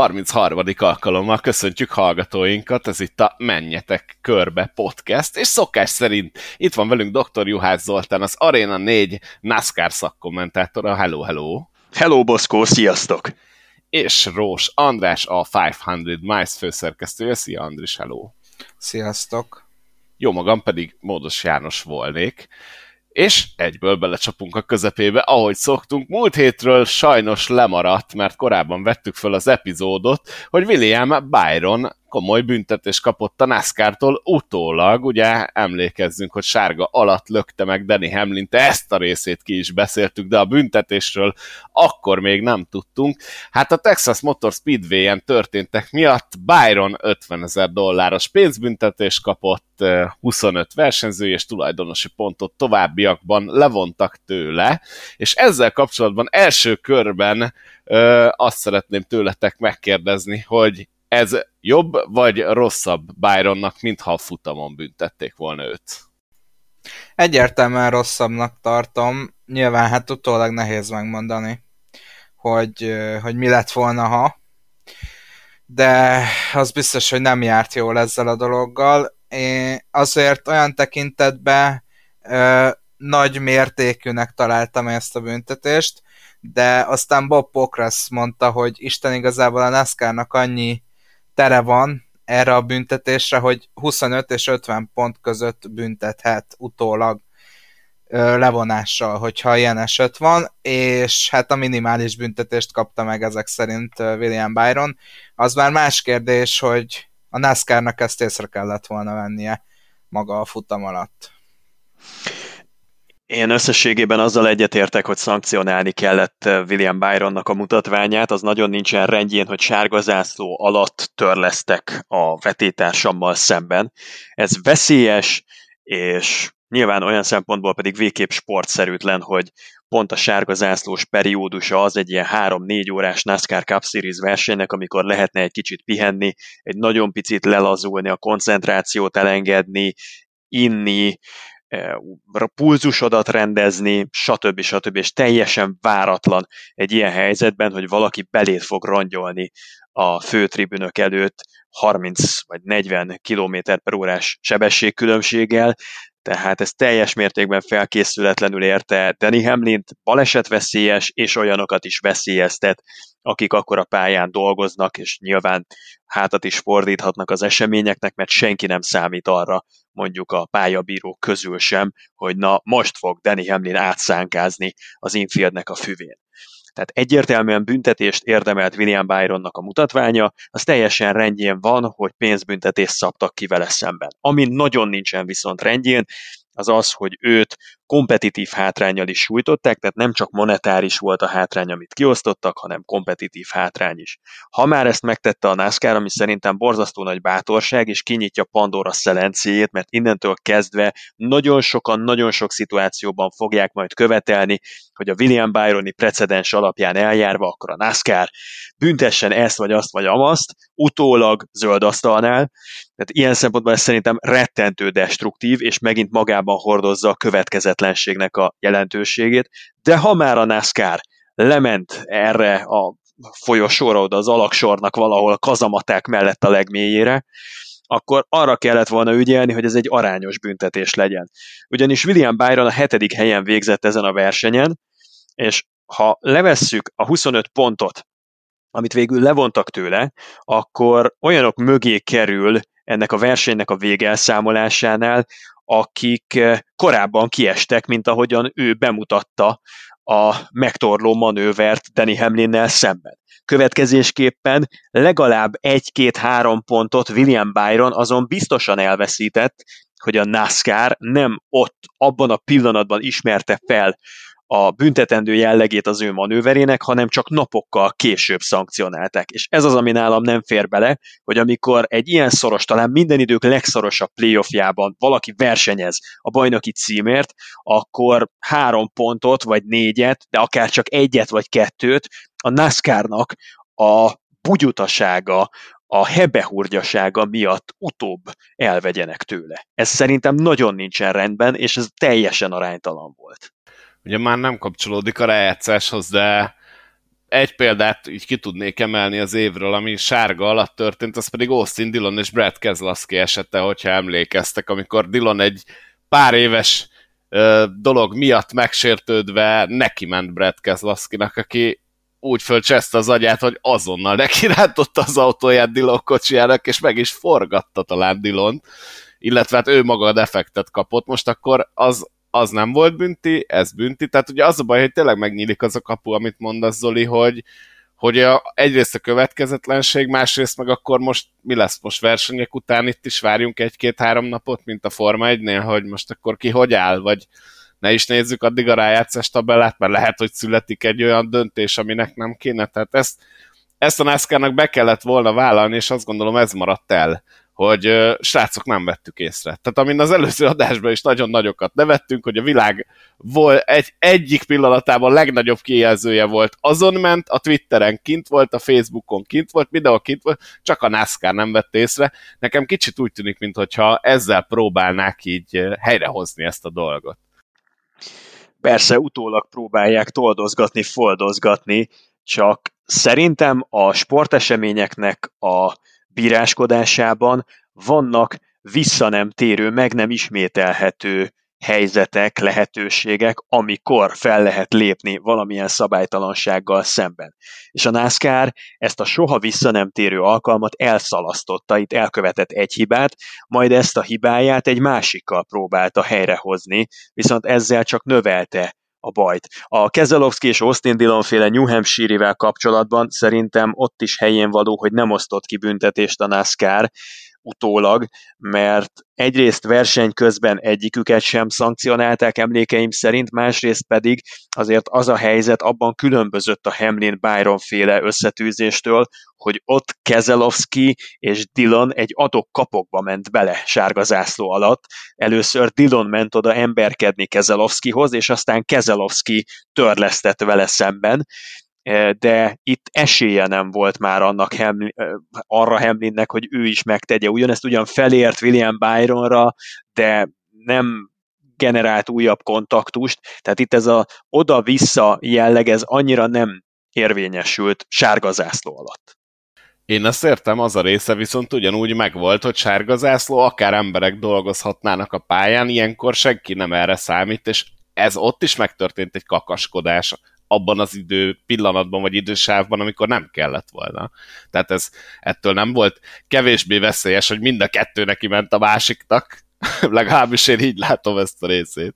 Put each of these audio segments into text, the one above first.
33. alkalommal köszöntjük hallgatóinkat, ez itt a Menjetek Körbe podcast, és szokás szerint itt van velünk dr. Juhász Zoltán, az Arena 4 NASCAR szakkommentátora. Hello, hello! Hello, Boszkó, sziasztok! És Rós András, a 500 Miles főszerkesztője. Szia, Andris, hello! Sziasztok! Jó magam pedig Módos János volnék és egyből belecsapunk a közepébe, ahogy szoktunk. Múlt hétről sajnos lemaradt, mert korábban vettük föl az epizódot, hogy William Byron komoly büntetés kapott a NASCAR-tól utólag, ugye emlékezzünk, hogy sárga alatt lökte meg Danny hamlin ezt a részét ki is beszéltük, de a büntetésről akkor még nem tudtunk. Hát a Texas Motor Speedway-en történtek miatt Byron 50 ezer dolláros pénzbüntetés kapott, 25 versenyző és tulajdonosi pontot továbbiakban levontak tőle, és ezzel kapcsolatban első körben ö, azt szeretném tőletek megkérdezni, hogy ez jobb vagy rosszabb Byronnak, mintha a futamon büntették volna őt? Egyértelműen rosszabbnak tartom. Nyilván hát utólag nehéz megmondani, hogy, hogy mi lett volna, ha. De az biztos, hogy nem járt jól ezzel a dologgal. Én azért olyan tekintetben ö, nagy mértékűnek találtam ezt a büntetést, de aztán Bob Pokrasz mondta, hogy Isten igazából a NASCAR-nak annyi tere van erre a büntetésre, hogy 25 és 50 pont között büntethet utólag levonással, hogyha ilyen eset van, és hát a minimális büntetést kapta meg ezek szerint William Byron. Az már más kérdés, hogy a NASCAR-nak ezt észre kellett volna vennie maga a futam alatt. Én összességében azzal egyetértek, hogy szankcionálni kellett eh, William Byronnak a mutatványát, az nagyon nincsen rendjén, hogy sárga zászló alatt törlesztek a vetétársammal szemben. Ez veszélyes, és nyilván olyan szempontból pedig végképp sportszerűtlen, hogy pont a sárga zászlós periódusa az egy ilyen 3-4 órás NASCAR Cup Series versenynek, amikor lehetne egy kicsit pihenni, egy nagyon picit lelazulni, a koncentrációt elengedni, inni, pulzusodat rendezni, stb. stb. És teljesen váratlan egy ilyen helyzetben, hogy valaki belét fog rongyolni a főtribünök előtt 30 vagy 40 km per órás sebességkülönbséggel, tehát ez teljes mértékben felkészületlenül érte Danny Hamlint, balesetveszélyes, és olyanokat is veszélyeztet, akik akkor a pályán dolgoznak, és nyilván hátat is fordíthatnak az eseményeknek, mert senki nem számít arra, mondjuk a pályabírók közül sem, hogy na most fog Danny Hamlin átszánkázni az infieldnek a füvén. Tehát egyértelműen büntetést érdemelt William Byronnak a mutatványa, az teljesen rendjén van, hogy pénzbüntetést szabtak ki vele szemben. Ami nagyon nincsen viszont rendjén, az az, hogy őt kompetitív hátrányjal is sújtották, tehát nem csak monetáris volt a hátrány, amit kiosztottak, hanem kompetitív hátrány is. Ha már ezt megtette a NASCAR, ami szerintem borzasztó nagy bátorság, és kinyitja Pandora szelencéjét, mert innentől kezdve nagyon sokan, nagyon sok szituációban fogják majd követelni, hogy a William Byroni precedens alapján eljárva, akkor a NASCAR büntessen ezt vagy azt vagy amazt, utólag zöld asztalnál, tehát ilyen szempontból ez szerintem rettentő destruktív, és megint magában hordozza a következetlenségnek a jelentőségét, de ha már a NASCAR lement erre a folyosóra, oda az alaksornak valahol a kazamaták mellett a legmélyére, akkor arra kellett volna ügyelni, hogy ez egy arányos büntetés legyen. Ugyanis William Byron a hetedik helyen végzett ezen a versenyen, és ha levesszük a 25 pontot, amit végül levontak tőle, akkor olyanok mögé kerül ennek a versenynek a végelszámolásánál, akik eh, korábban kiestek, mint ahogyan ő bemutatta a megtorló manővert Danny Hamlinnel szemben. Következésképpen legalább egy-két-három pontot William Byron azon biztosan elveszített, hogy a NASCAR nem ott, abban a pillanatban ismerte fel a büntetendő jellegét az ő manőverének, hanem csak napokkal később szankcionálták. És ez az, ami nálam nem fér bele, hogy amikor egy ilyen szoros, talán minden idők legszorosabb playoffjában valaki versenyez a bajnoki címért, akkor három pontot, vagy négyet, de akár csak egyet, vagy kettőt a NASCAR-nak a bugyutasága, a hebehurgyasága miatt utóbb elvegyenek tőle. Ez szerintem nagyon nincsen rendben, és ez teljesen aránytalan volt ugye már nem kapcsolódik a rájátszáshoz, de egy példát így ki tudnék emelni az évről, ami sárga alatt történt, az pedig Austin Dillon és Brad Keselowski esete, hogyha emlékeztek, amikor Dillon egy pár éves ö, dolog miatt megsértődve neki ment Brad Keselowski-nak, aki úgy fölcseszte az agyát, hogy azonnal neki rántotta az autóját Dillon kocsijának, és meg is forgatta talán Dillon, illetve hát ő maga a defektet kapott. Most akkor az az nem volt bünti, ez bünti. Tehát ugye az a baj, hogy tényleg megnyílik az a kapu, amit mondasz Zoli, hogy, hogy a, egyrészt a következetlenség, másrészt meg akkor most mi lesz most versenyek után itt is várjunk egy-két-három napot, mint a Forma 1-nél, hogy most akkor ki hogy áll, vagy ne is nézzük addig a rájátszás tabellát, mert lehet, hogy születik egy olyan döntés, aminek nem kéne. Tehát ezt, ezt a NASCAR-nak be kellett volna vállalni, és azt gondolom ez maradt el hogy srácok nem vettük észre. Tehát amin az előző adásban is nagyon nagyokat nevettünk, hogy a világ volt egy, egyik pillanatában legnagyobb kijelzője volt, azon ment, a Twitteren kint volt, a Facebookon kint volt, mindenhol kint volt, csak a NASCAR nem vett észre. Nekem kicsit úgy tűnik, mintha ezzel próbálnák így helyrehozni ezt a dolgot. Persze utólag próbálják toldozgatni, foldozgatni, csak szerintem a sporteseményeknek a bíráskodásában vannak vissza nem térő, meg nem ismételhető helyzetek, lehetőségek, amikor fel lehet lépni valamilyen szabálytalansággal szemben. És a NASCAR ezt a soha vissza nem térő alkalmat elszalasztotta, itt elkövetett egy hibát, majd ezt a hibáját egy másikkal próbálta helyrehozni, viszont ezzel csak növelte a bajt. A Kezelowski és Austin Dillon féle New Hampshire-vel kapcsolatban szerintem ott is helyén való, hogy nem osztott ki büntetést a NASCAR, utólag, mert egyrészt verseny közben egyiküket sem szankcionálták emlékeim szerint, másrészt pedig azért az a helyzet abban különbözött a Hamlin-Byron féle összetűzéstől, hogy ott Keselowski és Dillon egy adok kapokba ment bele sárga zászló alatt. Először Dillon ment oda emberkedni Keselowskihoz, és aztán Keselowski törlesztett vele szemben, de itt esélye nem volt már annak Hamlin, arra Hamlinnek, hogy ő is megtegye. Ugyanezt ugyan felért William Byronra, de nem generált újabb kontaktust, tehát itt ez a oda-vissza jelleg, ez annyira nem érvényesült sárga zászló alatt. Én ezt értem, az a része viszont ugyanúgy megvolt, hogy sárga zászló, akár emberek dolgozhatnának a pályán, ilyenkor senki nem erre számít, és ez ott is megtörtént egy kakaskodás abban az idő pillanatban vagy idősávban, amikor nem kellett volna. Tehát ez ettől nem volt kevésbé veszélyes, hogy mind a kettő neki ment a másiknak. Legalábbis én így látom ezt a részét.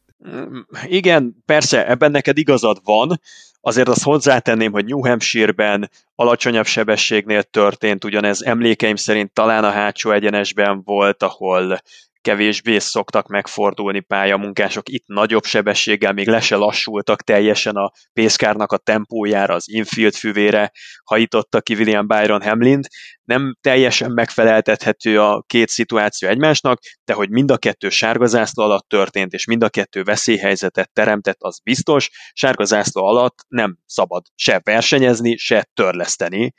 Igen, persze, ebben neked igazad van, azért azt hozzátenném, hogy New Hampshire-ben alacsonyabb sebességnél történt, ugyanez emlékeim szerint talán a hátsó egyenesben volt, ahol kevésbé szoktak megfordulni pályamunkások, itt nagyobb sebességgel még le se lassultak teljesen a pészkárnak a tempójára, az infield füvére hajtotta ki William Byron Hamlin. Nem teljesen megfeleltethető a két szituáció egymásnak, de hogy mind a kettő sárgazászló alatt történt, és mind a kettő veszélyhelyzetet teremtett, az biztos. Sárgazászló alatt nem szabad se versenyezni, se törleszteni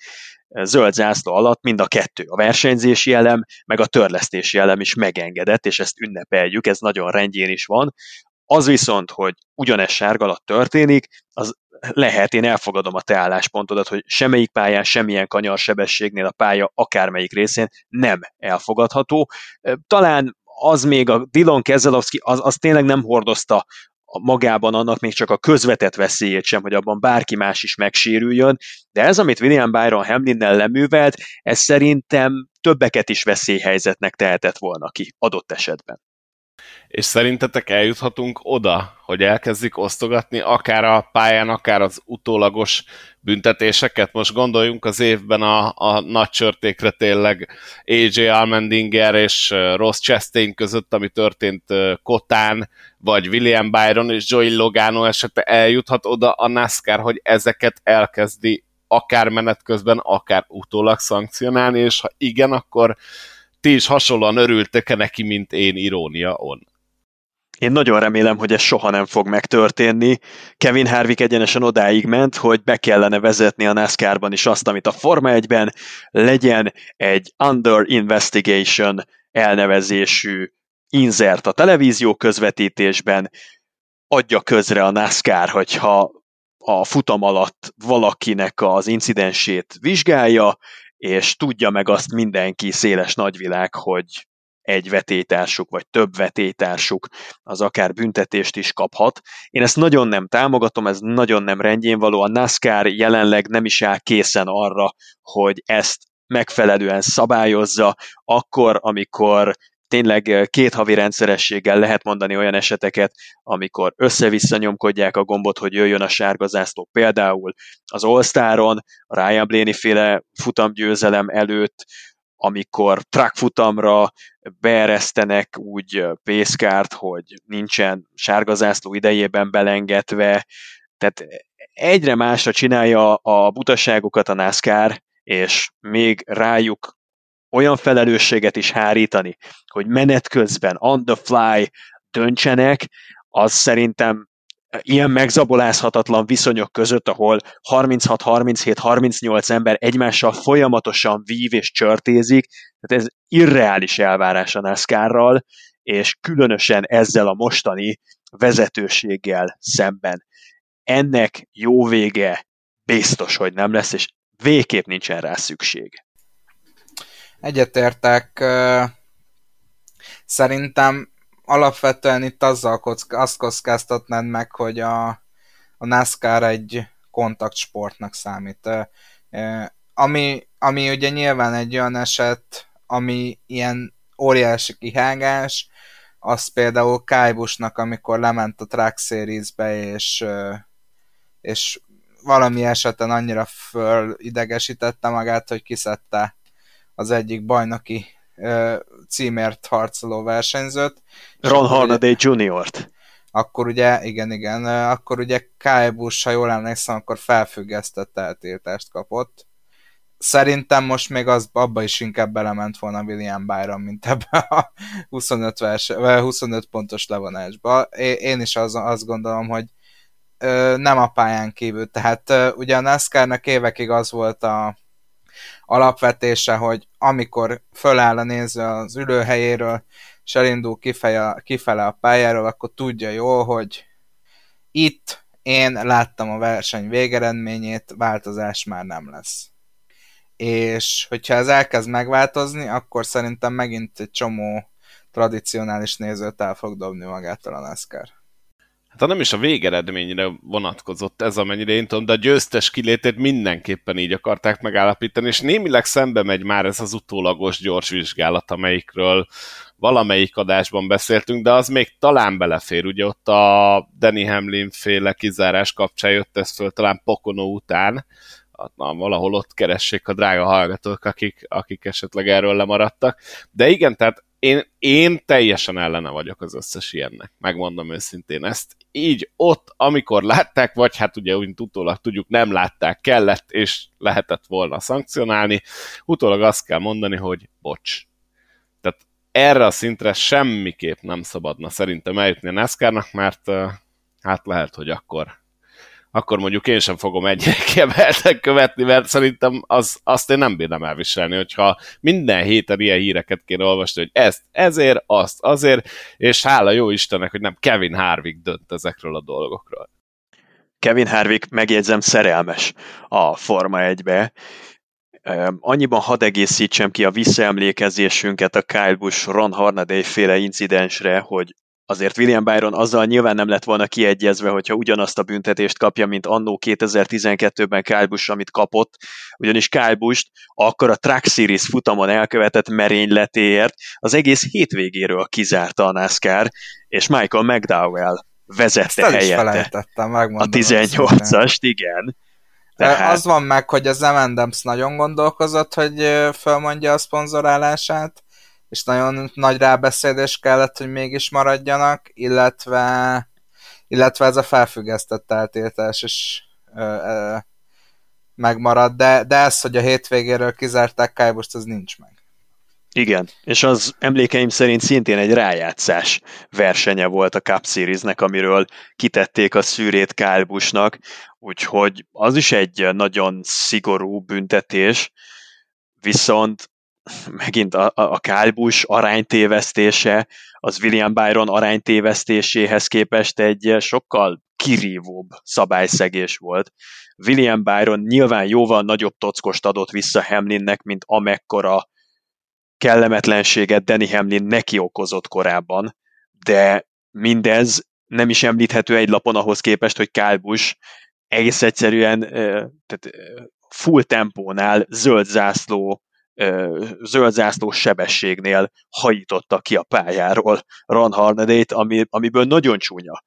zöld zászló alatt mind a kettő, a versenyzési elem, meg a törlesztési elem is megengedett, és ezt ünnepeljük, ez nagyon rendjén is van. Az viszont, hogy ugyanez sárga alatt történik, az lehet, én elfogadom a te álláspontodat, hogy semmelyik pályán, semmilyen kanyarsebességnél a pálya akármelyik részén nem elfogadható. Talán az még a Dillon Kezelowski, az, az tényleg nem hordozta magában annak még csak a közvetett veszélyét sem, hogy abban bárki más is megsérüljön, de ez, amit William Byron Hamlinnel leművelt, ez szerintem többeket is veszélyhelyzetnek tehetett volna ki adott esetben. És szerintetek eljuthatunk oda, hogy elkezdjük osztogatni akár a pályán, akár az utólagos büntetéseket? Most gondoljunk az évben a, a nagy csörtékre tényleg AJ Almendinger és Ross Chastain között, ami történt Kotán, vagy William Byron és Joey Logano esete eljuthat oda a NASCAR, hogy ezeket elkezdi akár menet közben, akár utólag szankcionálni, és ha igen, akkor ti is hasonlóan örültek-e neki, mint én irónia on? Én nagyon remélem, hogy ez soha nem fog megtörténni. Kevin Harvick egyenesen odáig ment, hogy be kellene vezetni a NASCAR-ban is azt, amit a Forma 1-ben legyen egy Under Investigation elnevezésű inzert a televízió közvetítésben, adja közre a NASCAR, hogyha a futam alatt valakinek az incidensét vizsgálja, és tudja meg azt mindenki széles nagyvilág, hogy egy vetétársuk, vagy több vetétársuk az akár büntetést is kaphat. Én ezt nagyon nem támogatom, ez nagyon nem rendjén való. A NASCAR jelenleg nem is áll készen arra, hogy ezt megfelelően szabályozza, akkor, amikor tényleg két havi rendszerességgel lehet mondani olyan eseteket, amikor össze-vissza nyomkodják a gombot, hogy jöjjön a sárga zászló. Például az All-Staron, a Ryan Blaney féle futamgyőzelem előtt, amikor track futamra beeresztenek úgy pészkárt, hogy nincsen sárga zászló idejében belengedve, tehát egyre másra csinálja a butaságokat a NASCAR, és még rájuk olyan felelősséget is hárítani, hogy menet közben, on the fly döntsenek, az szerintem ilyen megzabolázhatatlan viszonyok között, ahol 36, 37, 38 ember egymással folyamatosan vív és csörtézik, tehát ez irreális elvárás a NASCAR-ral, és különösen ezzel a mostani vezetőséggel szemben. Ennek jó vége biztos, hogy nem lesz, és végképp nincsen rá szükség. Egyetértek. Szerintem alapvetően itt azzal kocka, azt kockáztatnád meg, hogy a, a NASCAR egy kontaktsportnak számít. Ami, ami ugye nyilván egy olyan eset, ami ilyen óriási kihágás, az például Kájbusnak, amikor lement a Track Series-be, és, és valami eseten annyira fölidegesítette magát, hogy kiszedte az egyik bajnoki címért harcoló versenyzőt. Ron Hornaday Jr.-t. Akkor ugye, igen, igen, akkor ugye Kyle Busch, ha jól emlékszem, akkor felfüggesztett eltiltást kapott. Szerintem most még az, abba is inkább belement volna William Byron, mint ebbe a 25, vers, 25 pontos levonásba. Én is az, azt gondolom, hogy nem a pályán kívül. Tehát ugye a NASCAR-nak évekig az volt a, alapvetése, hogy amikor föláll a néző az ülőhelyéről, és elindul kifele, kifele a pályáról, akkor tudja jól, hogy itt én láttam a verseny végeredményét, változás már nem lesz. És hogyha ez elkezd megváltozni, akkor szerintem megint egy csomó tradicionális nézőt el fog dobni magától a NASCAR hát nem is a végeredményre vonatkozott ez, amennyire én tudom, de a győztes kilétét mindenképpen így akarták megállapítani, és némileg szembe megy már ez az utólagos gyors vizsgálat, amelyikről valamelyik adásban beszéltünk, de az még talán belefér, ugye ott a Danny Hamlin féle kizárás kapcsán jött ez föl, talán Pokono után, na, valahol ott keressék a drága hallgatók, akik, akik esetleg erről lemaradtak. De igen, tehát én, én teljesen ellene vagyok az összes ilyennek, megmondom őszintén ezt. Így ott, amikor látták, vagy hát ugye úgy utólag tudjuk, nem látták, kellett, és lehetett volna szankcionálni, utólag azt kell mondani, hogy bocs. Tehát erre a szintre semmiképp nem szabadna szerintem eljutni a NASCAR-nak, mert hát lehet, hogy akkor akkor mondjuk én sem fogom ennyire kiemelten követni, mert szerintem az, azt én nem bírnám elviselni, hogyha minden héten ilyen híreket kéne olvasni, hogy ezt ezért, azt azért, és hála jó Istennek, hogy nem Kevin Harvick dönt ezekről a dolgokról. Kevin Harvick, megjegyzem, szerelmes a Forma 1-be. Annyiban hadd egészítsem ki a visszaemlékezésünket a Kyle Busch Ron Hornaday féle incidensre, hogy azért William Byron azzal nyilván nem lett volna kiegyezve, hogyha ugyanazt a büntetést kapja, mint annó 2012-ben Kyle Busch, amit kapott, ugyanis Kyle Busch akkor a Track Series futamon elkövetett merényletéért az egész hétvégéről kizárta a NASCAR, és Michael McDowell vezette helyette. A 18-ast, igen. Tehát... Az van meg, hogy az M&M's nagyon gondolkozott, hogy fölmondja a szponzorálását, és nagyon nagy rábeszédés kellett, hogy mégis maradjanak, illetve, illetve ez a felfüggesztett eltiltás is ö, ö, megmarad, de, de ez, hogy a hétvégéről kizárták Kájbost, az nincs meg. Igen, és az emlékeim szerint szintén egy rájátszás versenye volt a Cup Series-nek, amiről kitették a szűrét Kálbusnak, úgyhogy az is egy nagyon szigorú büntetés, viszont megint a, a Kálbus aránytévesztése, az William Byron aránytévesztéséhez képest egy sokkal legkirívóbb szabályszegés volt. William Byron nyilván jóval nagyobb tockost adott vissza Hamlinnek, mint amekkora kellemetlenséget Danny Hamlin neki okozott korábban, de mindez nem is említhető egy lapon ahhoz képest, hogy Kyle egész egyszerűen tehát full tempónál zöld zászló zöld zászlós sebességnél hajította ki a pályáról Ron Harnedét, ami, amiből nagyon csúnya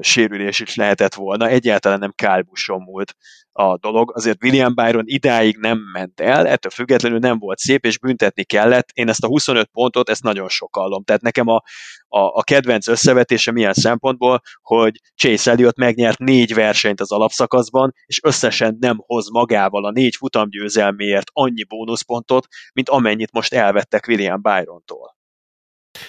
sérülés is lehetett volna, egyáltalán nem kálbuson múlt a dolog. Azért William Byron idáig nem ment el, ettől függetlenül nem volt szép, és büntetni kellett. Én ezt a 25 pontot, ezt nagyon sokallom. Tehát nekem a, a, a kedvenc összevetése milyen szempontból, hogy Chase Elliott megnyert négy versenyt az alapszakaszban, és összesen nem hoz magával a négy futamgyőzelméért annyi bónuszpontot, mint amennyit most elvettek William Byron-tól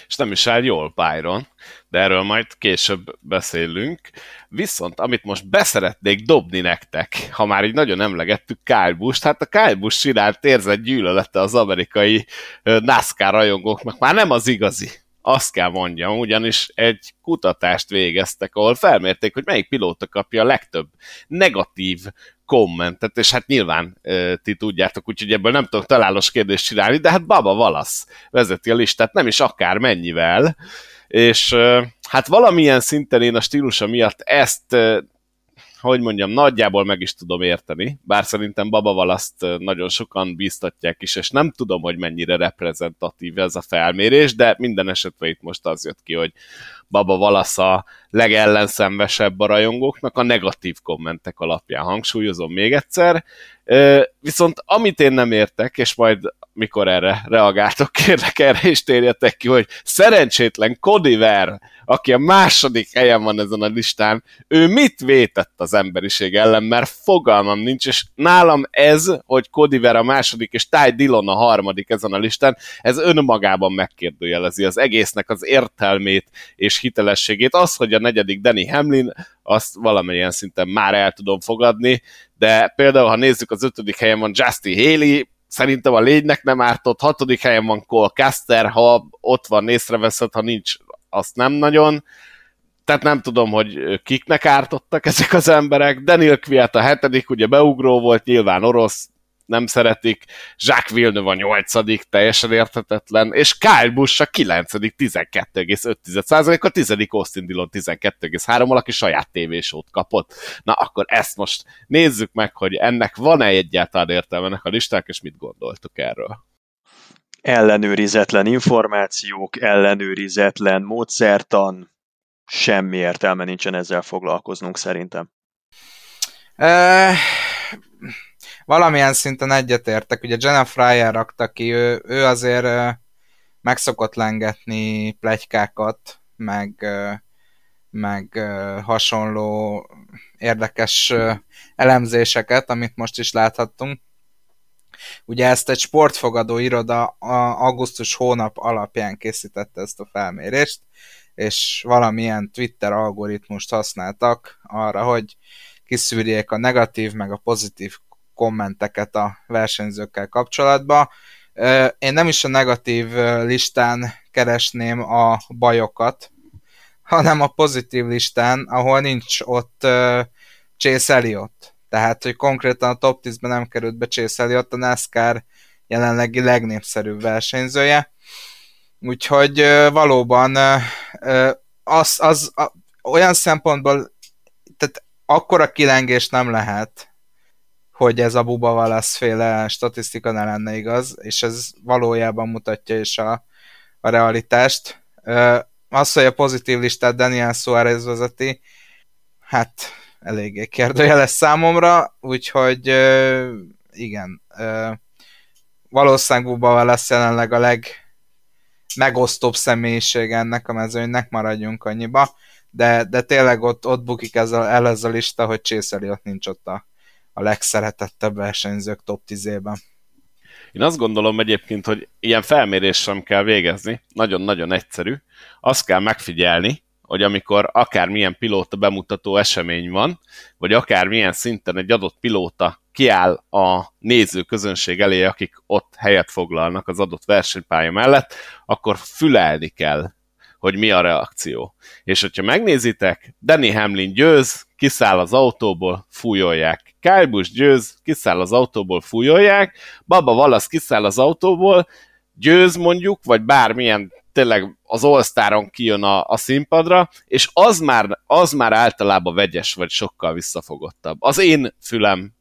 és nem is áll jól Byron, de erről majd később beszélünk. Viszont amit most beszeretnék dobni nektek, ha már így nagyon emlegettük Kyle Busch, hát a Kyle Busch iránt érzett gyűlölete az amerikai NASCAR rajongóknak már nem az igazi azt kell mondjam, ugyanis egy kutatást végeztek, ahol felmérték, hogy melyik pilóta kapja a legtöbb negatív kommentet, és hát nyilván e, ti tudjátok, úgyhogy ebből nem tudok találós kérdést csinálni, de hát Baba Valasz vezeti a listát, nem is akár mennyivel, és e, hát valamilyen szinten én a stílusa miatt ezt e, hogy mondjam, nagyjából meg is tudom érteni, bár szerintem Baba Valaszt nagyon sokan bíztatják is, és nem tudom, hogy mennyire reprezentatív ez a felmérés, de minden esetben itt most az jött ki, hogy Baba Valasz a legellenszenvesebb a rajongóknak a negatív kommentek alapján hangsúlyozom még egyszer. Viszont amit én nem értek, és majd mikor erre reagáltok, kérlek erre is térjetek ki, hogy szerencsétlen Kodiver, aki a második helyen van ezen a listán, ő mit vétett az emberiség ellen, mert fogalmam nincs, és nálam ez, hogy Kodiver a második, és Ty Dillon a harmadik ezen a listán, ez önmagában megkérdőjelezi az egésznek az értelmét és hitelességét. Az, hogy a negyedik Danny Hamlin, azt valamilyen szinten már el tudom fogadni, de például, ha nézzük, az ötödik helyen van Justy Haley, szerintem a lénynek nem ártott, hatodik helyen van Cole Caster, ha ott van, észreveszed, ha nincs, azt nem nagyon. Tehát nem tudom, hogy kiknek ártottak ezek az emberek. Daniel Kviat a hetedik, ugye beugró volt, nyilván orosz, nem szeretik, Jacques Villeneuve a nyolcadik, teljesen érthetetlen, és Kyle Busch a kilencedik, 12,5 a tizedik Austin Dillon 12,3 aki saját tévésót kapott. Na akkor ezt most nézzük meg, hogy ennek van-e egyáltalán értelme ennek a listák, és mit gondoltuk erről ellenőrizetlen információk, ellenőrizetlen módszertan, semmi értelme nincsen ezzel foglalkoznunk szerintem. Uh, valamilyen szinten egyetértek. Ugye Jenna Fryer rakta ki, ő, ő azért meg szokott lengetni plegykákat, meg, meg hasonló érdekes elemzéseket, amit most is láthattunk. Ugye ezt egy sportfogadó iroda augusztus hónap alapján készítette ezt a felmérést, és valamilyen Twitter algoritmust használtak arra, hogy kiszűrjék a negatív meg a pozitív kommenteket a versenyzőkkel kapcsolatban. Én nem is a negatív listán keresném a bajokat, hanem a pozitív listán, ahol nincs ott Chase Elliott. Tehát, hogy konkrétan a top 10-ben nem került be Chase Elliott, a NASCAR jelenlegi legnépszerűbb versenyzője. Úgyhogy valóban az, az olyan szempontból, tehát akkora kilengés nem lehet, hogy ez a Buba Wallace féle statisztika ne lenne igaz, és ez valójában mutatja is a, a realitást. Az, hogy a pozitív listát Daniel Suarez vezeti, hát eléggé kérdőjeles számomra, úgyhogy igen, valószínűleg Buba Wallace jelenleg a leg megosztóbb személyiség ennek a mezőnynek, maradjunk annyiba, de, de tényleg ott, ott bukik ez a, el ez a lista, hogy Chase ott nincs ott a, a legszeretettebb versenyzők top 10-ében. Én azt gondolom egyébként, hogy ilyen felmérés sem kell végezni, nagyon-nagyon egyszerű. Azt kell megfigyelni, hogy amikor akármilyen pilóta bemutató esemény van, vagy akármilyen szinten egy adott pilóta kiáll a néző közönség elé, akik ott helyet foglalnak az adott versenypálya mellett, akkor fülelni kell hogy mi a reakció. És hogyha megnézitek, Danny Hamlin győz, kiszáll az autóból, fújolják. Kyle Busch győz, kiszáll az autóból, fújolják. Baba Wallace kiszáll az autóból, győz mondjuk, vagy bármilyen tényleg az all kijön a, a színpadra, és az már, az már általában vegyes, vagy sokkal visszafogottabb. Az én fülem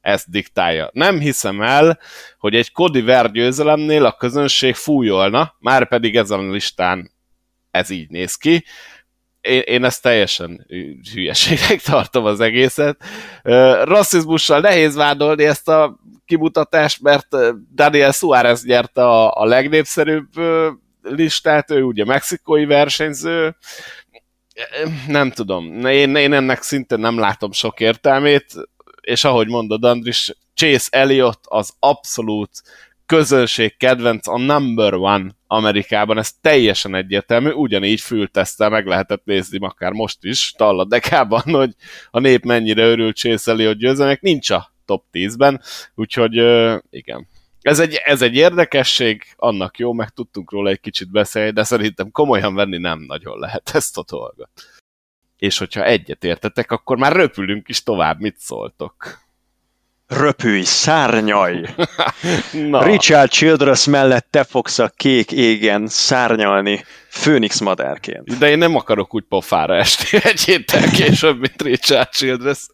ezt diktálja. Nem hiszem el, hogy egy Cody Ver győzelemnél a közönség fújolna, már pedig ezen a listán ez így néz ki. Én, én ezt teljesen hülyeségnek tartom az egészet. Rasszizmussal nehéz vádolni ezt a kimutatást, mert Daniel Suárez nyerte a, a legnépszerűbb listát, ő ugye mexikói versenyző, nem tudom, én, én ennek szintén nem látom sok értelmét, és ahogy mondod Andris, Chase Elliot az abszolút közönség kedvenc, a number one Amerikában, ez teljesen egyértelmű, ugyanígy fültesztel meg lehetett nézni akár most is, talladekában, hogy a nép mennyire örül Chase Elliot győzelmek, nincs a top 10-ben, úgyhogy igen. Ez egy, ez egy érdekesség, annak jó, meg tudtunk róla egy kicsit beszélni, de szerintem komolyan venni nem nagyon lehet ezt a dolgot. És hogyha egyet értetek, akkor már röpülünk is tovább, mit szóltok? Röpülj, szárnyalj! Na. Richard Childress mellett te fogsz a kék égen szárnyalni, főnix madárként. De én nem akarok úgy pofára esni egy héttel később, mint Richard Childress.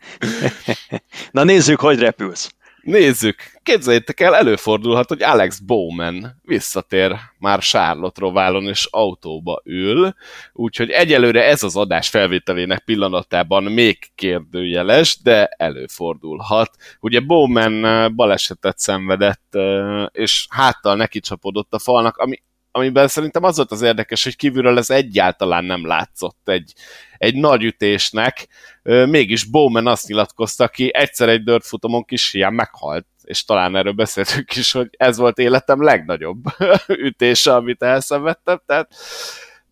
Na nézzük, hogy repülsz. Nézzük, képzeljétek el, előfordulhat, hogy Alex Bowman visszatér már Charlotte roválon és autóba ül, úgyhogy egyelőre ez az adás felvételének pillanatában még kérdőjeles, de előfordulhat. Ugye Bowman eh, balesetet szenvedett, eh, és háttal neki csapodott a falnak, ami amiben szerintem az volt az érdekes, hogy kívülről ez egyáltalán nem látszott egy, egy nagy ütésnek, mégis Bowman azt nyilatkozta ki, egyszer egy dörtfutamon kis hián meghalt, és talán erről beszéltük is, hogy ez volt életem legnagyobb ütése, amit elszenvedtem, tehát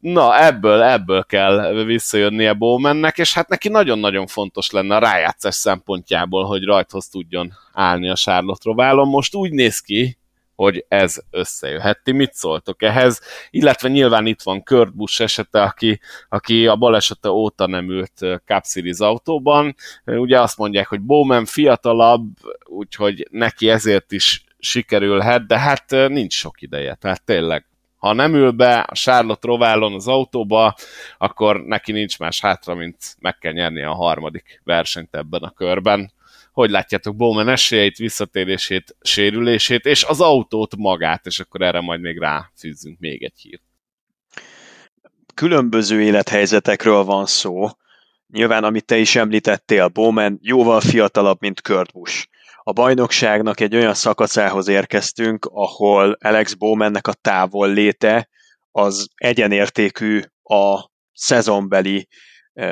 na, ebből, ebből kell visszajönnie Bowmannek, és hát neki nagyon-nagyon fontos lenne a rájátszás szempontjából, hogy rajthoz tudjon állni a Charlotte Roválon. Most úgy néz ki, hogy ez összejöhet. Ti mit szóltok ehhez? Illetve nyilván itt van Kurt Busch esete, aki, aki a balesete óta nem ült Cup Series autóban. Ugye azt mondják, hogy Bowman fiatalabb, úgyhogy neki ezért is sikerülhet, de hát nincs sok ideje, tehát tényleg ha nem ül be a Charlotte Roválon az autóba, akkor neki nincs más hátra, mint meg kell nyerni a harmadik versenyt ebben a körben hogy látjátok Bowman esélyeit, visszatérését, sérülését, és az autót magát, és akkor erre majd még ráfűzzünk még egy hírt. Különböző élethelyzetekről van szó. Nyilván, amit te is említettél, Bowman jóval fiatalabb, mint Kurt Busch. A bajnokságnak egy olyan szakaszához érkeztünk, ahol Alex Bowmannek a távol léte az egyenértékű a szezonbeli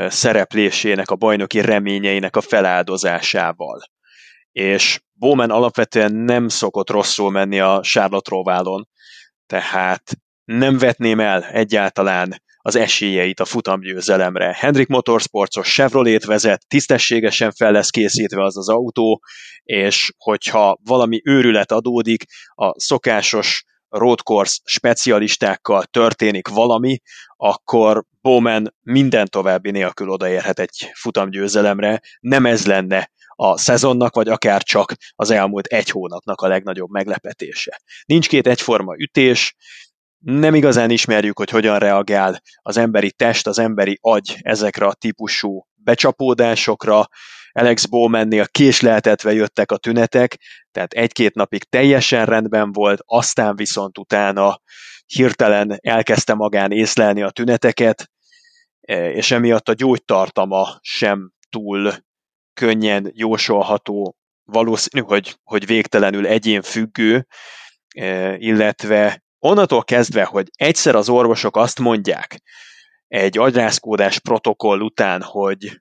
szereplésének, a bajnoki reményeinek a feláldozásával. És Bowman alapvetően nem szokott rosszul menni a Charlotte Roválon, tehát nem vetném el egyáltalán az esélyeit a futamgyőzelemre. Hendrik Motorsportos Chevrolet vezet, tisztességesen fel lesz készítve az az autó, és hogyha valami őrület adódik, a szokásos road course specialistákkal történik valami, akkor Bowman minden további nélkül odaérhet egy futamgyőzelemre. Nem ez lenne a szezonnak, vagy akár csak az elmúlt egy hónapnak a legnagyobb meglepetése. Nincs két egyforma ütés, nem igazán ismerjük, hogy hogyan reagál az emberi test, az emberi agy ezekre a típusú becsapódásokra, Alex Bowmannél késleltetve jöttek a tünetek, tehát egy-két napig teljesen rendben volt, aztán viszont utána hirtelen elkezdte magán észlelni a tüneteket, e, és emiatt a gyógytartama sem túl könnyen jósolható, valószínű, hogy, hogy végtelenül egyén függő, e, illetve onnantól kezdve, hogy egyszer az orvosok azt mondják egy agyrázkódás protokoll után, hogy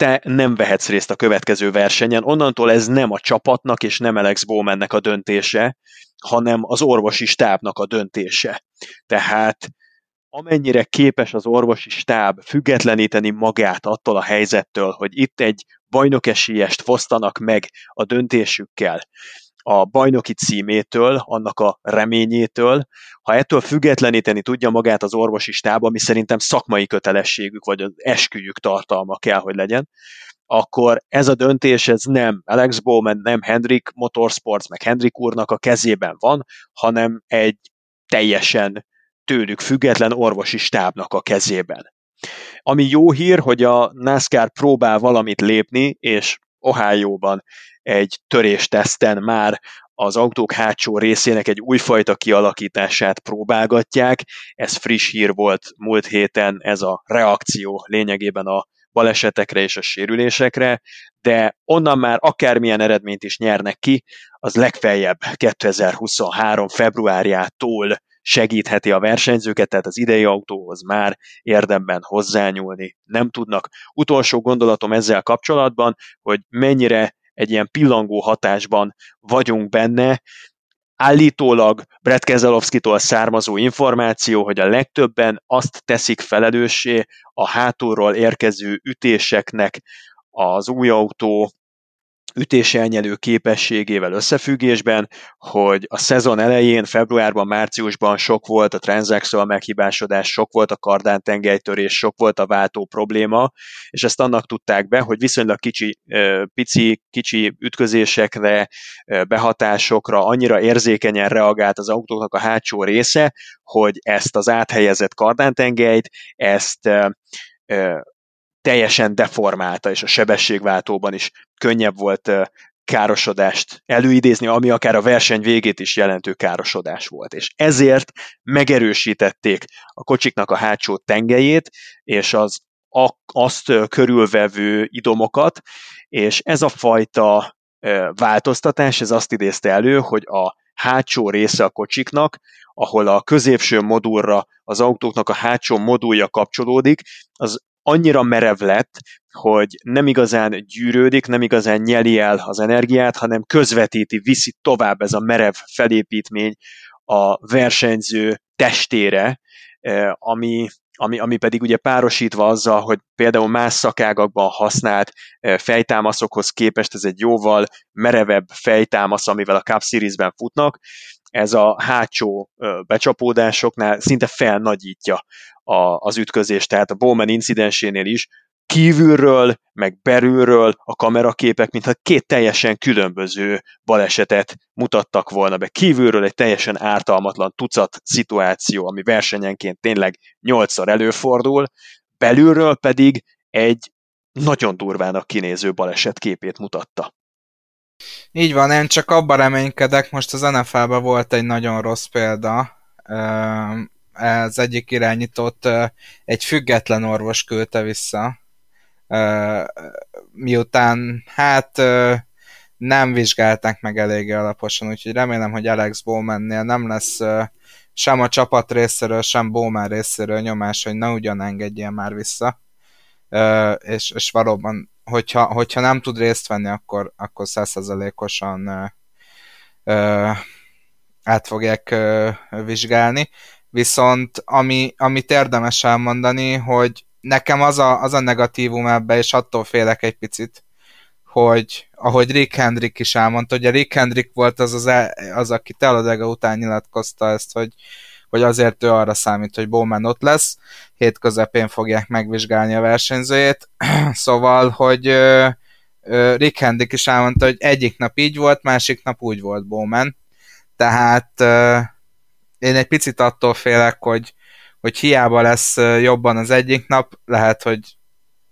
te nem vehetsz részt a következő versenyen, onnantól ez nem a csapatnak és nem Alex Bowmannek a döntése, hanem az orvosi stábnak a döntése. Tehát amennyire képes az orvosi stáb függetleníteni magát attól a helyzettől, hogy itt egy bajnokesélyest fosztanak meg a döntésükkel, a bajnoki címétől, annak a reményétől, ha ettől függetleníteni tudja magát az orvosi stáb, ami szerintem szakmai kötelességük, vagy az esküjük tartalma kell, hogy legyen, akkor ez a döntés ez nem Alex Bowman, nem Hendrik Motorsports, meg Hendrik úrnak a kezében van, hanem egy teljesen tőlük független orvosi stábnak a kezében. Ami jó hír, hogy a NASCAR próbál valamit lépni, és Ohio-ban egy törésteszten már az autók hátsó részének egy újfajta kialakítását próbálgatják. Ez friss hír volt múlt héten, ez a reakció lényegében a balesetekre és a sérülésekre, de onnan már akármilyen eredményt is nyernek ki, az legfeljebb 2023. februárjától segítheti a versenyzőket, tehát az idei autóhoz már érdemben hozzányúlni nem tudnak. Utolsó gondolatom ezzel kapcsolatban, hogy mennyire egy ilyen pillangó hatásban vagyunk benne, állítólag Brett Keselowski-tól származó információ, hogy a legtöbben azt teszik felelőssé a hátulról érkező ütéseknek az új autó ütéselnyelő képességével összefüggésben, hogy a szezon elején, februárban, márciusban sok volt a transaxual meghibásodás, sok volt a kardán tengelytörés, sok volt a váltó probléma, és ezt annak tudták be, hogy viszonylag kicsi, pici, kicsi ütközésekre, behatásokra annyira érzékenyen reagált az autóknak a hátsó része, hogy ezt az áthelyezett kardántengelyt, ezt teljesen deformálta, és a sebességváltóban is könnyebb volt károsodást előidézni, ami akár a verseny végét is jelentő károsodás volt. És ezért megerősítették a kocsiknak a hátsó tengelyét, és az azt körülvevő idomokat, és ez a fajta változtatás, ez azt idézte elő, hogy a hátsó része a kocsiknak, ahol a középső modulra az autóknak a hátsó modulja kapcsolódik, az annyira merev lett, hogy nem igazán gyűrődik, nem igazán nyeli el az energiát, hanem közvetíti, viszi tovább ez a merev felépítmény a versenyző testére, eh, ami, ami, ami pedig ugye párosítva azzal, hogy például más szakágakban használt eh, fejtámaszokhoz képest ez egy jóval merevebb fejtámasz, amivel a Cup Series-ben futnak, ez a hátsó becsapódásoknál szinte felnagyítja a, az ütközést, tehát a Bowman incidensénél is kívülről, meg belülről a kameraképek, mintha két teljesen különböző balesetet mutattak volna be. Kívülről egy teljesen ártalmatlan tucat szituáció, ami versenyenként tényleg nyolcszor előfordul, belülről pedig egy nagyon durvának kinéző baleset képét mutatta. Így van, én csak abban reménykedek, most az NFL-ben volt egy nagyon rossz példa, ez egyik irányított egy független orvos küldte vissza, miután hát nem vizsgálták meg eléggé alaposan, úgyhogy remélem, hogy Alex Bowmannél nem lesz sem a csapat részéről, sem Bowman részéről nyomás, hogy ne ugyan engedjen már vissza, és, és valóban hogyha, hogyha nem tud részt venni, akkor, akkor százszerzalékosan át fogják ö, vizsgálni. Viszont ami, amit érdemes elmondani, hogy nekem az a, az a negatívum ebbe, és attól félek egy picit, hogy ahogy Rick Hendrick is elmondta, a Rick Hendrick volt az, az, e, az aki Talladega után nyilatkozta ezt, hogy, hogy azért ő arra számít, hogy Bowman ott lesz, hét közepén fogják megvizsgálni a versenyzőjét, szóval, hogy ö, Rick Hendrick is elmondta, hogy egyik nap így volt, másik nap úgy volt Bowman, tehát én egy picit attól félek, hogy, hogy hiába lesz jobban az egyik nap, lehet, hogy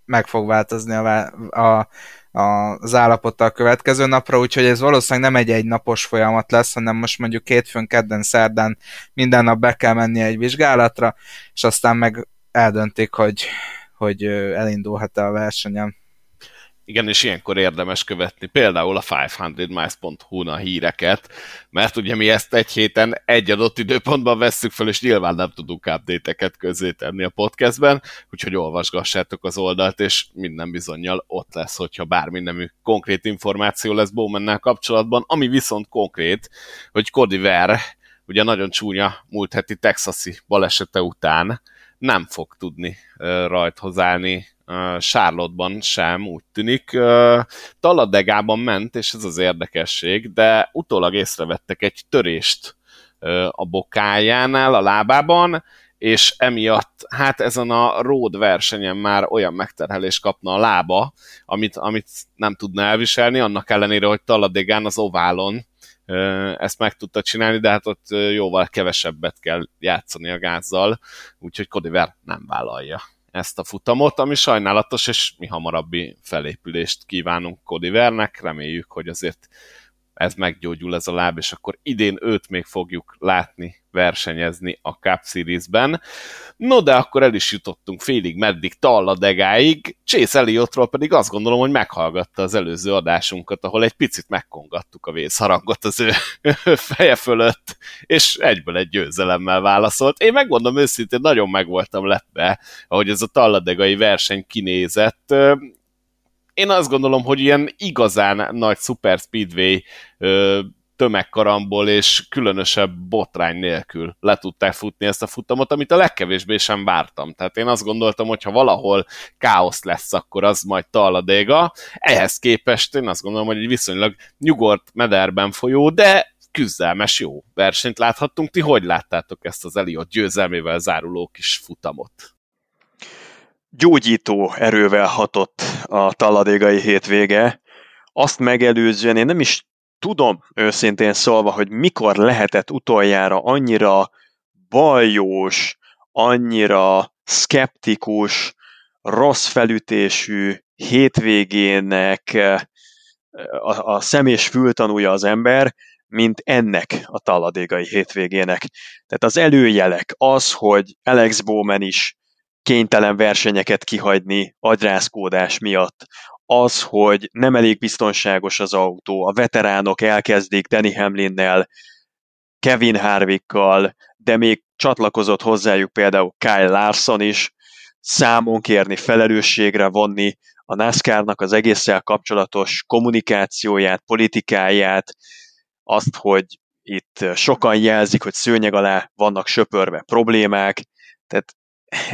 meg fog változni a, a az állapota a következő napra, úgyhogy ez valószínűleg nem egy egynapos folyamat lesz, hanem most mondjuk hétfőn, kedden, szerdán minden nap be kell menni egy vizsgálatra, és aztán meg eldöntik, hogy, hogy elindulhat-e a versenyen. Igen, és ilyenkor érdemes követni például a 500miles.hu-n a híreket, mert ugye mi ezt egy héten egy adott időpontban vesszük fel, és nyilván nem tudunk update-eket közé tenni a podcastben, úgyhogy olvasgassátok az oldalt, és minden bizonyal ott lesz, hogyha bármi nemű konkrét információ lesz Bowmannel kapcsolatban, ami viszont konkrét, hogy Cody Ver, ugye nagyon csúnya múlt heti texasi balesete után nem fog tudni rajthoz állni Charlotte-ban sem, úgy tűnik. Talladegában ment, és ez az érdekesség, de utólag észrevettek egy törést a bokájánál, a lábában, és emiatt, hát ezen a road versenyen már olyan megterhelés kapna a lába, amit, amit nem tudna elviselni, annak ellenére, hogy Talladegán az oválon ezt meg tudta csinálni, de hát ott jóval kevesebbet kell játszani a gázzal, úgyhogy Kodiver nem vállalja ezt a futamot, ami sajnálatos, és mi hamarabbi felépülést kívánunk Kodivernek, reméljük, hogy azért ez meggyógyul ez a láb, és akkor idén őt még fogjuk látni versenyezni a Cup Series-ben. No, de akkor el is jutottunk félig meddig Talladegáig, Chase Elliottról pedig azt gondolom, hogy meghallgatta az előző adásunkat, ahol egy picit megkongattuk a vészharangot az ő feje fölött, és egyből egy győzelemmel válaszolt. Én megmondom őszintén, nagyon meg voltam lepve, ahogy ez a Talladegai verseny kinézett én azt gondolom, hogy ilyen igazán nagy Super Speedway ö, tömegkaramból és különösebb botrány nélkül le tudták futni ezt a futamot, amit a legkevésbé sem vártam. Tehát én azt gondoltam, hogy ha valahol káosz lesz, akkor az majd Talladega. Ehhez képest én azt gondolom, hogy egy viszonylag nyugodt mederben folyó, de küzdelmes jó versenyt láthattunk. Ti hogy láttátok ezt az Eliott győzelmével záruló kis futamot? Gyógyító erővel hatott a taladégai hétvége. Azt megelőzően én nem is tudom őszintén szólva, hogy mikor lehetett utoljára annyira baljós, annyira skeptikus, rossz felütésű hétvégének a, a szem és fültanúja az ember, mint ennek a taladégai hétvégének. Tehát az előjelek, az, hogy Alex Bowman is kénytelen versenyeket kihagyni agyrázkódás miatt, az, hogy nem elég biztonságos az autó, a veteránok elkezdik Danny Hamlinnel, Kevin Harvickkal, de még csatlakozott hozzájuk például Kyle Larson is, számon kérni, felelősségre vonni a NASCAR-nak az egésszel kapcsolatos kommunikációját, politikáját, azt, hogy itt sokan jelzik, hogy szőnyeg alá vannak söpörve problémák, tehát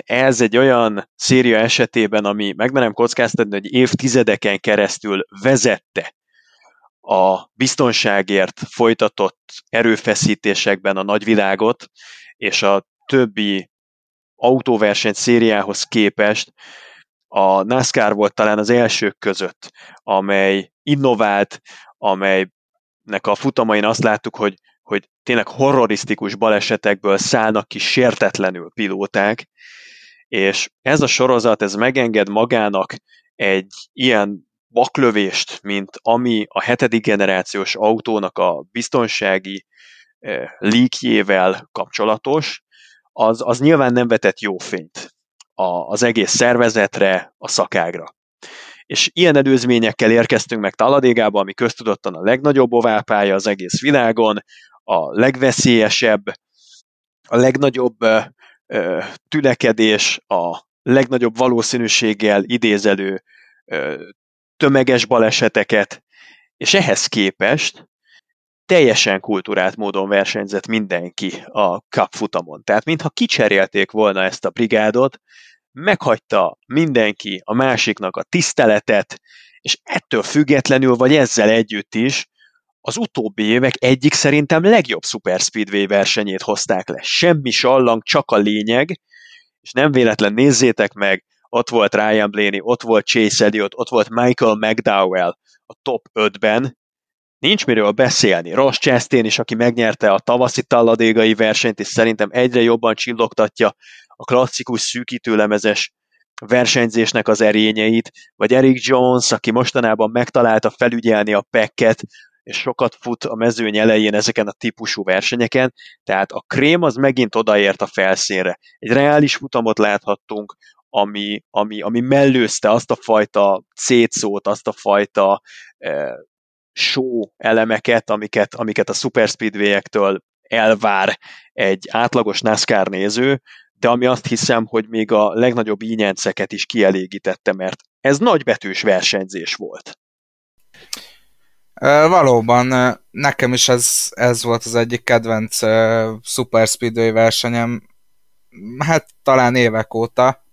ez egy olyan széria esetében, ami megmerem kockáztatni, hogy évtizedeken keresztül vezette a biztonságért folytatott erőfeszítésekben a nagyvilágot, és a többi autóverseny szériához képest. A NASCAR volt talán az elsők között, amely innovált, amelynek a futamain azt láttuk, hogy, hogy tényleg horrorisztikus balesetekből szállnak ki sértetlenül pilóták, és ez a sorozat, ez megenged magának egy ilyen baklövést, mint ami a hetedik generációs autónak a biztonsági eh, líkjével kapcsolatos, az, az nyilván nem vetett jó fényt a, az egész szervezetre, a szakágra. És ilyen előzményekkel érkeztünk meg Taladégába, ami köztudottan a legnagyobb oválpálya az egész világon, a legveszélyesebb, a legnagyobb tülekedés, a legnagyobb valószínűséggel idézelő tömeges baleseteket, és ehhez képest teljesen kultúrált módon versenyzett mindenki a Cup futamon. Tehát mintha kicserélték volna ezt a brigádot, meghagyta mindenki a másiknak a tiszteletet, és ettől függetlenül, vagy ezzel együtt is az utóbbi évek egyik szerintem legjobb Super Speedway versenyét hozták le. Semmi sallang, csak a lényeg, és nem véletlen nézzétek meg, ott volt Ryan Blaney, ott volt Chase Elliott, ott volt Michael McDowell a top 5-ben, nincs miről beszélni. Ross Chastain is, aki megnyerte a tavaszi talladégai versenyt, és szerintem egyre jobban csillogtatja a klasszikus szűkítőlemezes versenyzésnek az erényeit, vagy Eric Jones, aki mostanában megtalálta felügyelni a pekket, és sokat fut a mezőny elején ezeken a típusú versenyeken, tehát a krém az megint odaért a felszínre. Egy reális futamot láthattunk, ami, ami, ami mellőzte azt a fajta szétszót, azt a fajta eh, show elemeket, amiket, amiket a Super Speedway-ektől elvár egy átlagos NASCAR néző, de ami azt hiszem, hogy még a legnagyobb ínyenceket is kielégítette, mert ez nagybetűs versenyzés volt. Valóban, nekem is ez, ez volt az egyik kedvenc Super Speedway versenyem, hát talán évek óta,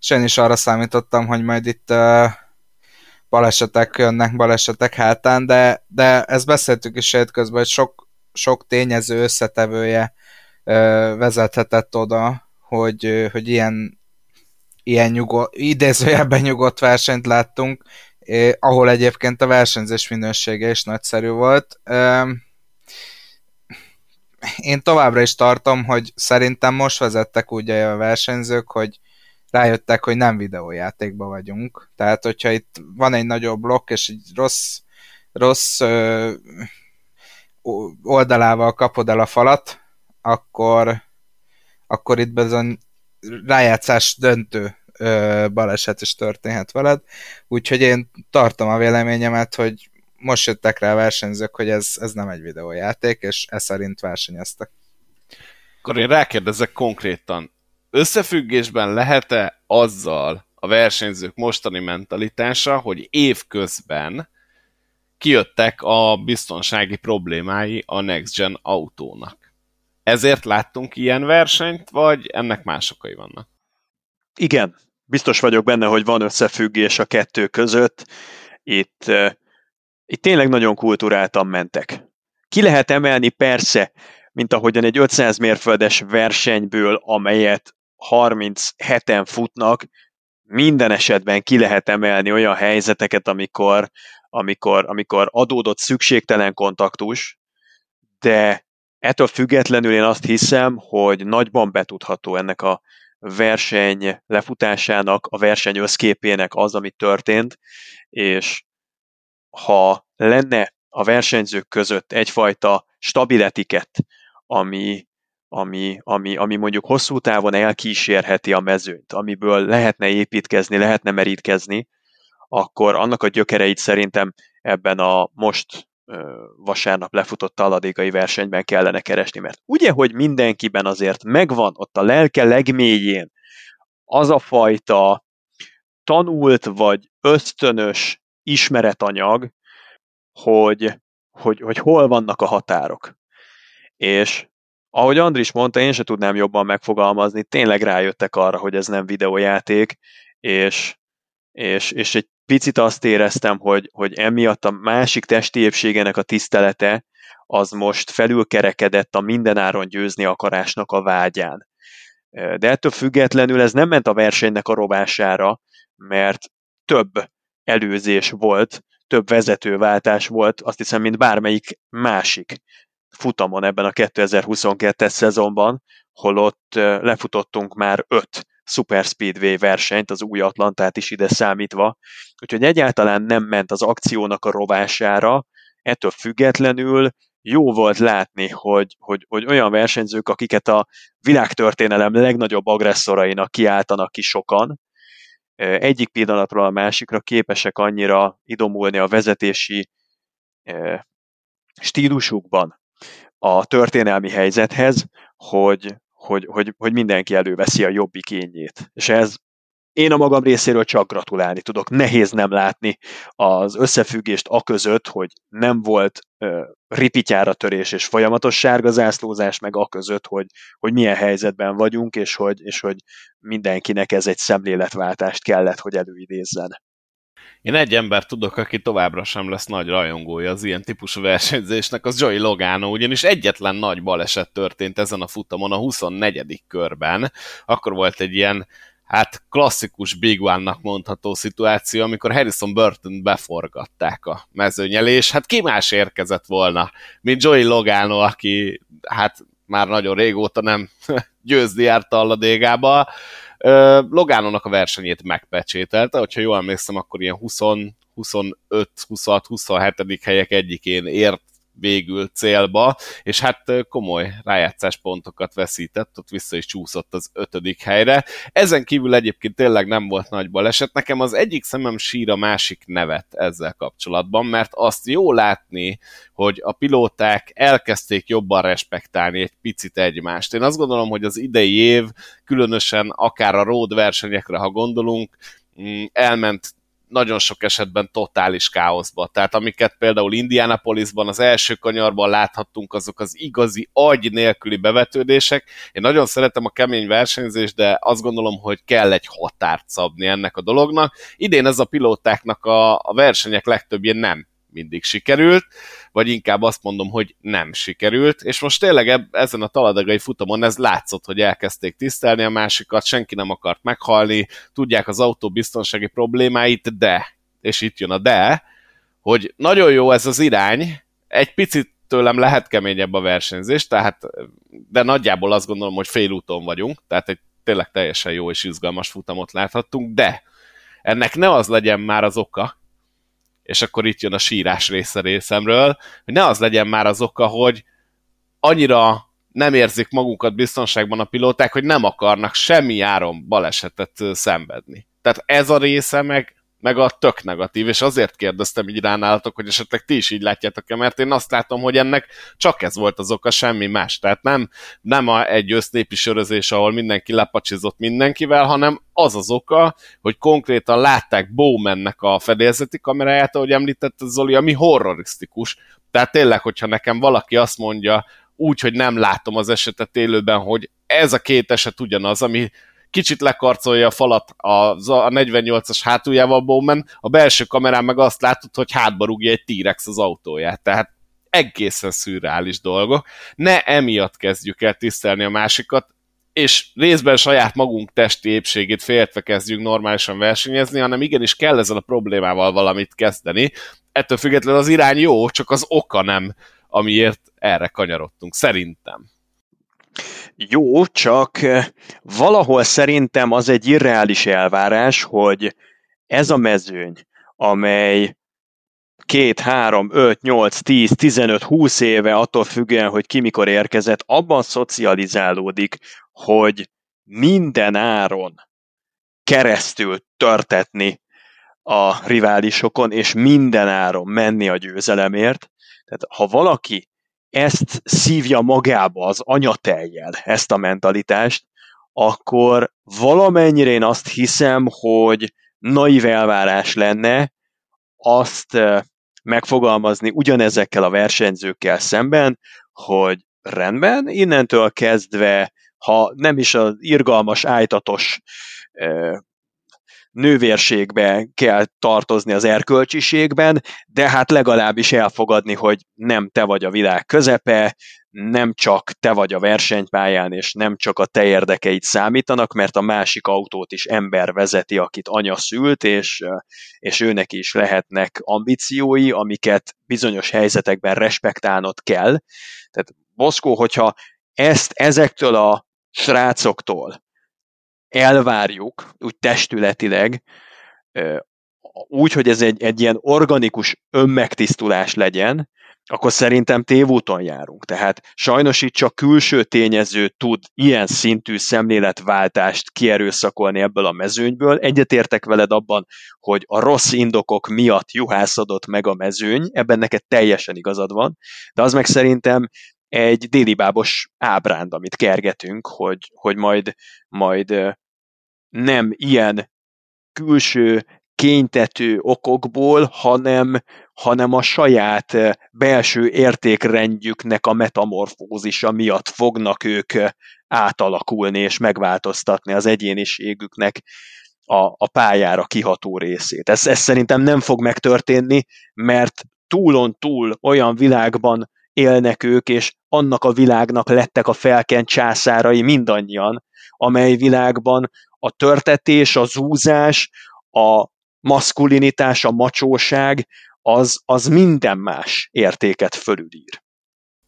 és én is arra számítottam, hogy majd itt uh, balesetek jönnek, balesetek hátán, de, de ezt beszéltük is közben, hogy sok, sok tényező összetevője uh, vezethetett oda, hogy, uh, hogy ilyen, ilyen nyugodt, idézőjelben nyugodt versenyt láttunk, eh, ahol egyébként a versenyzés minősége is nagyszerű volt. Uh, én továbbra is tartom, hogy szerintem most vezettek úgy a versenyzők, hogy rájöttek, hogy nem videójátékban vagyunk. Tehát, hogyha itt van egy nagyobb blokk, és egy rossz, rossz ö, oldalával kapod el a falat, akkor, akkor itt bizony rájátszás döntő ö, baleset is történhet veled. Úgyhogy én tartom a véleményemet, hogy most jöttek rá a versenyzők, hogy ez, ez nem egy videójáték, és e szerint versenyeztek. Akkor én rákérdezek konkrétan, összefüggésben lehet-e azzal a versenyzők mostani mentalitása, hogy évközben kijöttek a biztonsági problémái a Next Gen autónak. Ezért láttunk ilyen versenyt, vagy ennek más okai vannak? Igen, biztos vagyok benne, hogy van összefüggés a kettő között. Itt, itt tényleg nagyon kulturáltan mentek. Ki lehet emelni persze, mint ahogyan egy 500 mérföldes versenyből, amelyet 37-en futnak, minden esetben ki lehet emelni olyan helyzeteket, amikor, amikor, amikor adódott szükségtelen kontaktus, de ettől függetlenül én azt hiszem, hogy nagyban betudható ennek a verseny lefutásának, a verseny összképének az, ami történt, és ha lenne a versenyzők között egyfajta stabil etikett, ami, ami, ami, ami mondjuk hosszú távon elkísérheti a mezőnyt, amiből lehetne építkezni, lehetne merítkezni, akkor annak a gyökereit szerintem ebben a most vasárnap lefutott taladékai versenyben kellene keresni, mert ugye, hogy mindenkiben azért megvan ott a lelke legmélyén az a fajta tanult vagy ösztönös ismeretanyag, hogy, hogy, hogy hol vannak a határok. És ahogy Andris mondta, én se tudnám jobban megfogalmazni, tényleg rájöttek arra, hogy ez nem videójáték, és, és, és egy picit azt éreztem, hogy, hogy emiatt a másik testi épségenek a tisztelete az most felülkerekedett a mindenáron győzni akarásnak a vágyán. De ettől függetlenül ez nem ment a versenynek a rovására, mert több előzés volt, több vezetőváltás volt, azt hiszem, mint bármelyik másik futamon ebben a 2022-es szezonban, holott lefutottunk már öt Super Speedway versenyt, az új Atlantát is ide számítva, úgyhogy egyáltalán nem ment az akciónak a rovására, ettől függetlenül jó volt látni, hogy, hogy, hogy olyan versenyzők, akiket a világtörténelem legnagyobb agresszorainak kiáltanak ki sokan, egyik pillanatról a másikra képesek annyira idomulni a vezetési stílusukban, a történelmi helyzethez, hogy, hogy, hogy, hogy mindenki előveszi a jobbik ényét. És ez én a magam részéről csak gratulálni tudok. Nehéz nem látni az összefüggést a között, hogy nem volt uh, ripityára törés és folyamatos sárga zászlózás, meg a között, hogy, hogy milyen helyzetben vagyunk, és hogy, és hogy mindenkinek ez egy szemléletváltást kellett, hogy előidézzen. Én egy ember tudok, aki továbbra sem lesz nagy rajongója az ilyen típusú versenyzésnek, az Joey Logano, ugyanis egyetlen nagy baleset történt ezen a futamon a 24. körben. Akkor volt egy ilyen hát klasszikus Big One-nak mondható szituáció, amikor Harrison Burton beforgatták a mezőnyelé, és hát ki más érkezett volna, mint Joey Logano, aki hát már nagyon régóta nem győzni járt Alladégába, Logánónak a versenyét megpecsételte, hogyha jól emlékszem, akkor ilyen 20, 25, 26, 27. helyek egyikén ért végül célba, és hát komoly rájátszás pontokat veszített, ott vissza is csúszott az ötödik helyre. Ezen kívül egyébként tényleg nem volt nagy baleset, nekem az egyik szemem sír a másik nevet ezzel kapcsolatban, mert azt jó látni, hogy a pilóták elkezdték jobban respektálni egy picit egymást. Én azt gondolom, hogy az idei év, különösen akár a road versenyekre, ha gondolunk, mm, elment nagyon sok esetben totális káoszba. Tehát amiket például Indianapolisban az első kanyarban láthattunk, azok az igazi agy nélküli bevetődések. Én nagyon szeretem a kemény versenyzést, de azt gondolom, hogy kell egy határt szabni ennek a dolognak. Idén ez a pilótáknak a, a versenyek legtöbbje nem mindig sikerült, vagy inkább azt mondom, hogy nem sikerült, és most tényleg eb- ezen a taladagai futamon ez látszott, hogy elkezdték tisztelni a másikat, senki nem akart meghalni, tudják az autó biztonsági problémáit, de, és itt jön a de, hogy nagyon jó ez az irány, egy picit tőlem lehet keményebb a versenyzés, tehát, de nagyjából azt gondolom, hogy félúton vagyunk, tehát egy tényleg teljesen jó és izgalmas futamot láthattunk, de ennek ne az legyen már az oka, és akkor itt jön a sírás része részemről, hogy ne az legyen már az oka, hogy annyira nem érzik magukat biztonságban a pilóták, hogy nem akarnak semmi áron balesetet szenvedni. Tehát ez a része meg meg a tök negatív, és azért kérdeztem így ránálatok, hogy esetleg ti is így látjátok-e, mert én azt látom, hogy ennek csak ez volt az oka, semmi más. Tehát nem, nem a, egy össznépi sörözés, ahol mindenki lepacsizott mindenkivel, hanem az az oka, hogy konkrétan látták Bowmannek a fedélzeti kameráját, ahogy említette Zoli, ami horrorisztikus. Tehát tényleg, hogyha nekem valaki azt mondja, úgy, hogy nem látom az esetet élőben, hogy ez a két eset ugyanaz, ami kicsit lekarcolja a falat a, a 48-as hátuljával Bowman, a belső kamerán meg azt látod, hogy hátba rúgja egy T-Rex az autóját. Tehát egészen szürreális dolgok. Ne emiatt kezdjük el tisztelni a másikat, és részben saját magunk testi épségét féltve kezdjünk normálisan versenyezni, hanem igenis kell ezzel a problémával valamit kezdeni. Ettől függetlenül az irány jó, csak az oka nem, amiért erre kanyarodtunk, szerintem. Jó, csak valahol szerintem az egy irreális elvárás, hogy ez a mezőny, amely két, három, öt, nyolc, tíz, tizenöt, húsz éve attól függően, hogy ki mikor érkezett, abban szocializálódik, hogy minden áron keresztül törtetni a riválisokon, és minden áron menni a győzelemért. Tehát ha valaki ezt szívja magába az anyateljel, ezt a mentalitást, akkor valamennyire én azt hiszem, hogy naív elvárás lenne azt megfogalmazni ugyanezekkel a versenyzőkkel szemben, hogy rendben, innentől kezdve, ha nem is az irgalmas, ájtatos nővérségbe kell tartozni az erkölcsiségben, de hát legalábbis elfogadni, hogy nem te vagy a világ közepe, nem csak te vagy a versenypályán, és nem csak a te érdekeid számítanak, mert a másik autót is ember vezeti, akit anya szült, és, és őnek is lehetnek ambíciói, amiket bizonyos helyzetekben respektálnod kell. Tehát Boszkó, hogyha ezt ezektől a srácoktól elvárjuk, úgy testületileg, úgy, hogy ez egy, egy ilyen organikus önmegtisztulás legyen, akkor szerintem tévúton járunk. Tehát sajnos itt csak külső tényező tud ilyen szintű szemléletváltást kierőszakolni ebből a mezőnyből. Egyetértek veled abban, hogy a rossz indokok miatt juhászodott meg a mezőny, ebben neked teljesen igazad van, de az meg szerintem egy délibábos ábránd, amit kergetünk, hogy, hogy majd, majd nem ilyen külső kénytető okokból, hanem, hanem a saját belső értékrendjüknek a metamorfózisa miatt fognak ők átalakulni és megváltoztatni az egyéniségüknek a, a pályára kiható részét. Ez, ez szerintem nem fog megtörténni, mert túlon túl olyan világban élnek ők, és annak a világnak lettek a felkent császárai mindannyian, amely világban a törtetés, a zúzás, a maszkulinitás, a macsóság, az, az minden más értéket fölülír.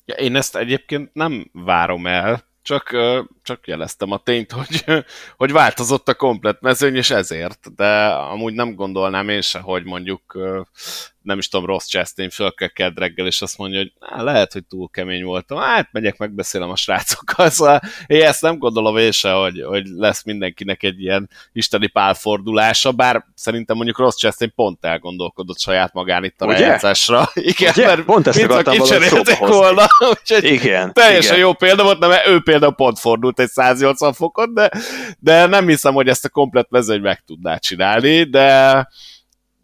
Ja, én ezt egyébként nem várom el, csak, csak jeleztem a tényt, hogy, hogy változott a komplet mezőny, és ezért, de amúgy nem gondolnám én se, hogy mondjuk nem is tudom, rossz Chastain fölkeked reggel, és azt mondja, hogy á, lehet, hogy túl kemény voltam, hát megyek, megbeszélem a srácokkal, szóval én ezt nem gondolom én se, hogy, hogy lesz mindenkinek egy ilyen isteni pálfordulása, bár szerintem mondjuk rossz Chastain pont elgondolkodott saját magán itt a Ugye? rejátszásra. Igen, Ugye? mert pont ezt akartam volna, úgyhogy igen, teljesen igen. jó példa volt, nem, ő például pont fordult egy 180 fokot, de, de nem hiszem, hogy ezt a komplet mezőny meg tudná csinálni, de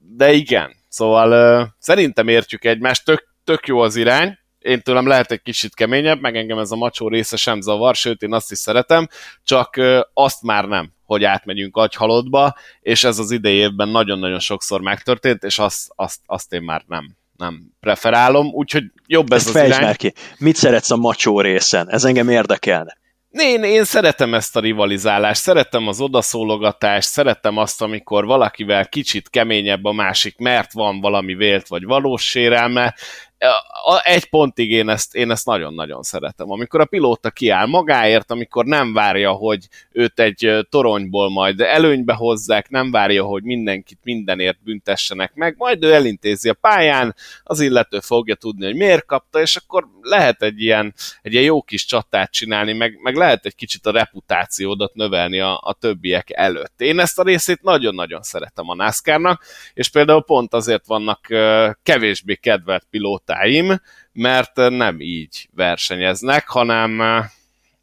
de igen. Szóval uh, szerintem értjük egymást, tök, tök jó az irány, én tőlem lehet egy kicsit keményebb, meg engem ez a macsó része sem zavar, sőt én azt is szeretem, csak azt már nem, hogy átmegyünk agyhalottba, és ez az idei évben nagyon-nagyon sokszor megtörtént, és azt, azt, azt én már nem, nem preferálom, úgyhogy jobb ez Ezt az irány. ki. Mit szeretsz a macsó részen? Ez engem érdekelne. Én, én szeretem ezt a rivalizálást, szeretem az odaszólogatást, szeretem azt, amikor valakivel kicsit keményebb a másik, mert van valami vélt vagy valós sérelme, egy pontig én ezt, én ezt nagyon-nagyon szeretem. Amikor a pilóta kiáll magáért, amikor nem várja, hogy őt egy toronyból majd előnybe hozzák, nem várja, hogy mindenkit mindenért büntessenek meg, majd ő elintézi a pályán, az illető fogja tudni, hogy miért kapta, és akkor lehet egy ilyen, egy ilyen jó kis csatát csinálni, meg, meg lehet egy kicsit a reputációdat növelni a, a többiek előtt. Én ezt a részét nagyon-nagyon szeretem a NASCAR-nak, és például pont azért vannak kevésbé kedvelt pilóták, pilótáim, mert nem így versenyeznek, hanem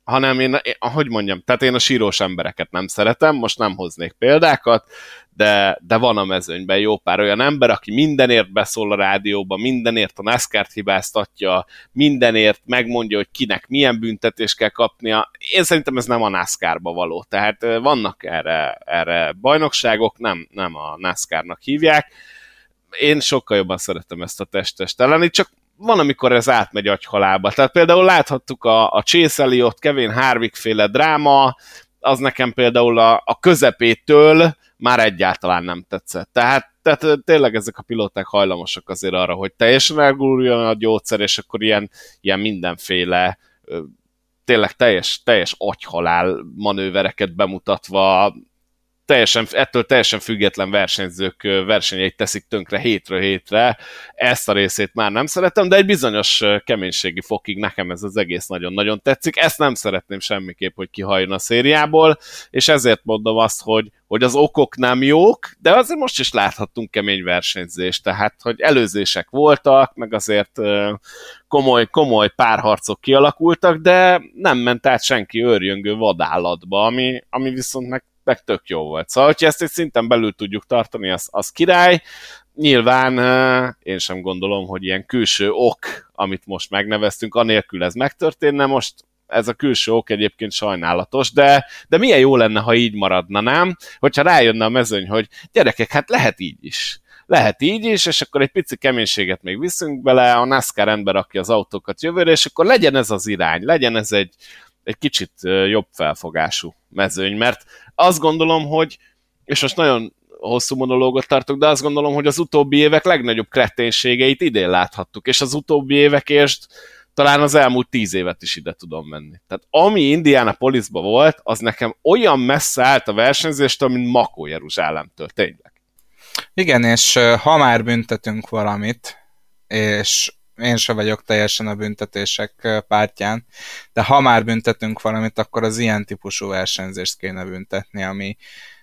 hanem én, hogy mondjam, tehát én a sírós embereket nem szeretem, most nem hoznék példákat, de, de van a mezőnyben jó pár olyan ember, aki mindenért beszól a rádióba, mindenért a NASCAR-t hibáztatja, mindenért megmondja, hogy kinek milyen büntetést kell kapnia. Én szerintem ez nem a NASCAR-ba való, tehát vannak erre, erre bajnokságok, nem, nem a NASCAR-nak hívják, én sokkal jobban szeretem ezt a testes lenni, csak van, amikor ez átmegy agyhalába. Tehát például láthattuk a, a Chase Elliot, Kevin Harvick féle dráma, az nekem például a, a közepétől már egyáltalán nem tetszett. Tehát, tehát tényleg ezek a pilóták hajlamosak azért arra, hogy teljesen elguruljon a gyógyszer, és akkor ilyen, ilyen mindenféle tényleg teljes, teljes agyhalál manővereket bemutatva teljesen, ettől teljesen független versenyzők versenyeit teszik tönkre hétről hétre. Ezt a részét már nem szeretem, de egy bizonyos keménységi fokig nekem ez az egész nagyon-nagyon tetszik. Ezt nem szeretném semmiképp, hogy kihajjon a szériából, és ezért mondom azt, hogy, hogy az okok nem jók, de azért most is láthattunk kemény versenyzést, tehát hogy előzések voltak, meg azért komoly, komoly párharcok kialakultak, de nem ment át senki őrjöngő vadállatba, ami, ami viszont meg meg tök jó volt. Szóval, hogyha ezt egy szinten belül tudjuk tartani, az, az király. Nyilván én sem gondolom, hogy ilyen külső ok, amit most megneveztünk, anélkül ez megtörténne. Most ez a külső ok egyébként sajnálatos, de, de milyen jó lenne, ha így maradna, nem? Hogyha rájönne a mezőny, hogy gyerekek, hát lehet így is lehet így is, és akkor egy pici keménységet még viszünk bele, a NASCAR ember aki az autókat jövőre, és akkor legyen ez az irány, legyen ez egy, egy kicsit jobb felfogású mezőny, mert azt gondolom, hogy, és most nagyon hosszú monológot tartok, de azt gondolom, hogy az utóbbi évek legnagyobb kreténségeit idén láthattuk, és az utóbbi évekért talán az elmúlt tíz évet is ide tudom menni. Tehát ami Indianapolisba volt, az nekem olyan messze állt a versenyzéstől, mint Makó Jeruzsálemtől, tényleg. Igen, és ha már büntetünk valamit, és én se vagyok teljesen a büntetések pártján, de ha már büntetünk valamit, akkor az ilyen típusú versenyzést kéne büntetni, ami,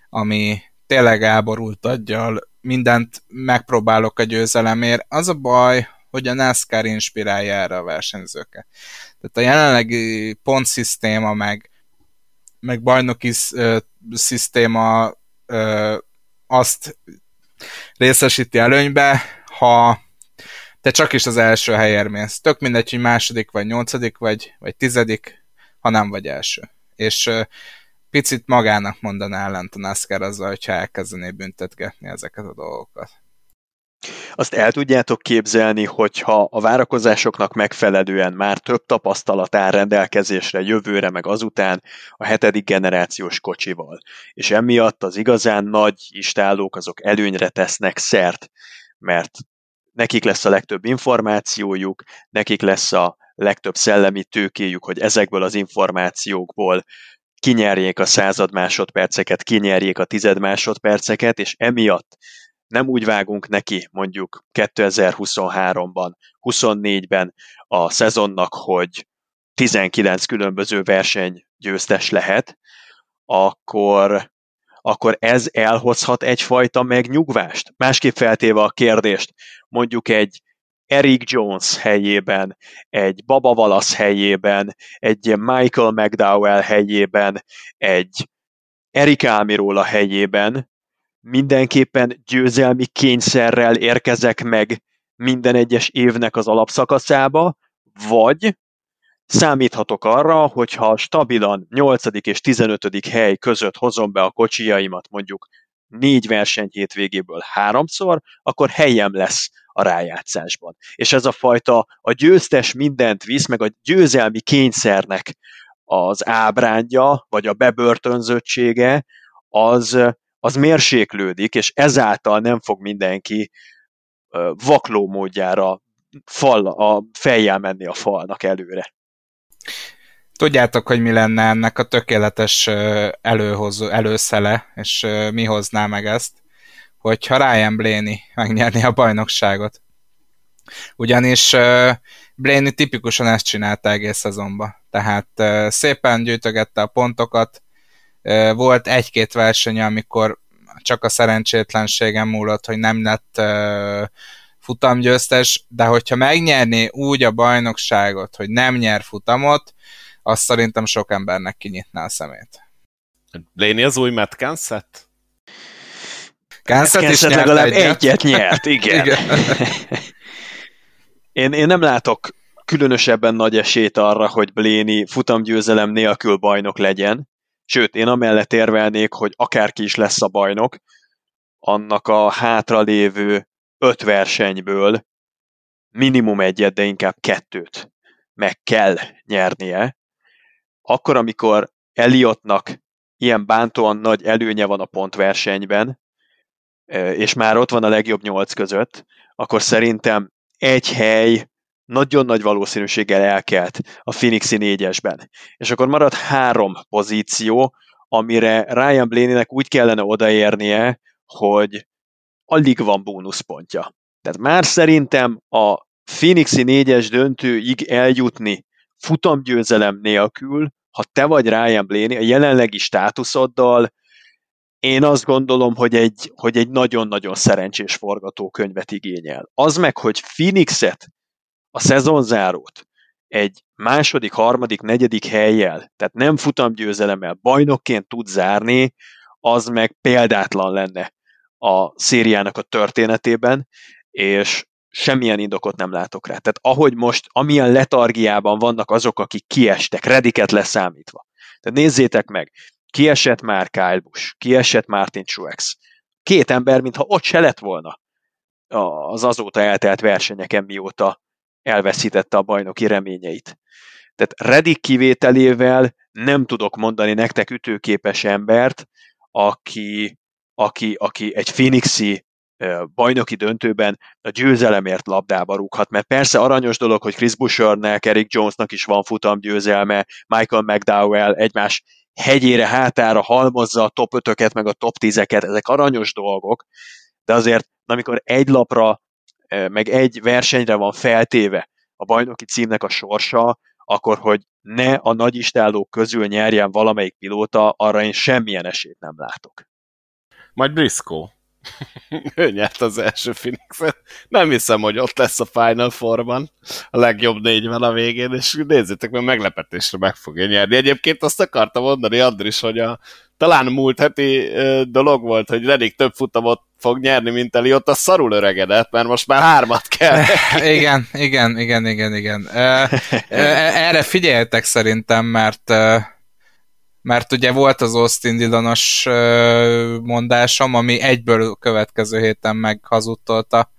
ami tényleg elborult aggyal, mindent megpróbálok a győzelemért. Az a baj, hogy a NASCAR inspirálja erre a versenyzőket. Tehát a jelenlegi pontszisztéma, meg, meg bajnoki szisztéma azt részesíti előnybe, ha te csak is az első helyért mész. Tök mindegy, hogy második, vagy nyolcadik, vagy, vagy tizedik, ha nem vagy első. És picit magának mondaná ellent a NASCAR azzal, hogyha elkezdené büntetgetni ezeket a dolgokat. Azt el tudjátok képzelni, hogyha a várakozásoknak megfelelően már több tapasztalat áll rendelkezésre jövőre, meg azután a hetedik generációs kocsival, és emiatt az igazán nagy istállók azok előnyre tesznek szert, mert nekik lesz a legtöbb információjuk, nekik lesz a legtöbb szellemi tőkéjük, hogy ezekből az információkból kinyerjék a század másodperceket, kinyerjék a tized másodperceket, és emiatt nem úgy vágunk neki mondjuk 2023-ban, 24-ben a szezonnak, hogy 19 különböző verseny győztes lehet, akkor akkor ez elhozhat egyfajta megnyugvást. Másképp feltéve a kérdést, mondjuk egy Eric Jones helyében, egy Baba Valasz helyében, egy Michael McDowell helyében, egy Eric Almirola helyében, mindenképpen győzelmi kényszerrel érkezek meg minden egyes évnek az alapszakaszába, vagy számíthatok arra, hogyha stabilan 8. és 15. hely között hozom be a kocsijaimat mondjuk négy verseny hétvégéből háromszor, akkor helyem lesz a rájátszásban. És ez a fajta a győztes mindent visz, meg a győzelmi kényszernek az ábrándja, vagy a bebörtönzöttsége, az, az mérséklődik, és ezáltal nem fog mindenki vakló módjára fal, a fejjel menni a falnak előre. Tudjátok, hogy mi lenne ennek a tökéletes előhozó, előszele, és mi hozná meg ezt? Hogyha Ryan Blaney megnyerni a bajnokságot. Ugyanis Blaney tipikusan ezt csinálta egész szezonban. Tehát szépen gyűjtögette a pontokat, volt egy-két verseny, amikor csak a szerencsétlenségem múlott, hogy nem lett futamgyőztes, de hogyha megnyerné úgy a bajnokságot, hogy nem nyer futamot, azt szerintem sok embernek kinyitná a szemét. Léni az új Matt Kansett? Kansett is nyert legalább egyet. egyet nyert, igen. igen. én, én nem látok különösebben nagy esélyt arra, hogy Bléni futamgyőzelem nélkül bajnok legyen. Sőt, én amellett érvelnék, hogy akárki is lesz a bajnok, annak a hátralévő öt versenyből minimum egyet, de inkább kettőt meg kell nyernie, akkor, amikor Eliotnak ilyen bántóan nagy előnye van a pontversenyben, és már ott van a legjobb nyolc között, akkor szerintem egy hely nagyon nagy valószínűséggel elkelt a Phoenixi négyesben. És akkor marad három pozíció, amire Ryan Blaney-nek úgy kellene odaérnie, hogy alig van bónuszpontja. Tehát már szerintem a Phoenixi négyes döntőig eljutni futamgyőzelem nélkül, ha te vagy Ryan Blaney a jelenlegi státuszoddal, én azt gondolom, hogy egy, hogy egy nagyon-nagyon szerencsés forgatókönyvet igényel. Az meg, hogy Phoenixet, a szezonzárót egy második, harmadik, negyedik helyjel, tehát nem futamgyőzelemmel bajnokként tud zárni, az meg példátlan lenne a szériának a történetében, és semmilyen indokot nem látok rá. Tehát ahogy most, amilyen letargiában vannak azok, akik kiestek, Rediket leszámítva. Tehát nézzétek meg, kiesett már Kyle Busch, kiesett Martin Truex. Két ember, mintha ott se lett volna az azóta eltelt versenyeken, mióta elveszítette a bajnoki reményeit. Tehát Redik kivételével nem tudok mondani nektek ütőképes embert, aki, aki, aki egy Phoenixi bajnoki döntőben a győzelemért labdába rúghat, mert persze aranyos dolog, hogy Chris Bushernek, Eric Jonesnak is van futam győzelme, Michael McDowell egymás hegyére, hátára halmozza a top 5 meg a top 10-eket, ezek aranyos dolgok, de azért, amikor egy lapra, meg egy versenyre van feltéve a bajnoki címnek a sorsa, akkor, hogy ne a nagyistállók közül nyerjen valamelyik pilóta, arra én semmilyen esélyt nem látok. Majd Briscoe. ő nyert az első Phoenix-et. Nem hiszem, hogy ott lesz a Final Four-ban a legjobb négyben a végén, és nézzétek, mert meglepetésre meg fogja nyerni. Egyébként azt akartam mondani, Andris, hogy a talán múlt heti dolog volt, hogy Redik több futamot fog nyerni, mint ott a szarul öregedett, mert most már hármat kell. igen, igen, igen, igen, igen. Erre figyeljetek szerintem, mert mert ugye volt az Austin Dillonos mondásom, ami egyből következő héten meghazudtolta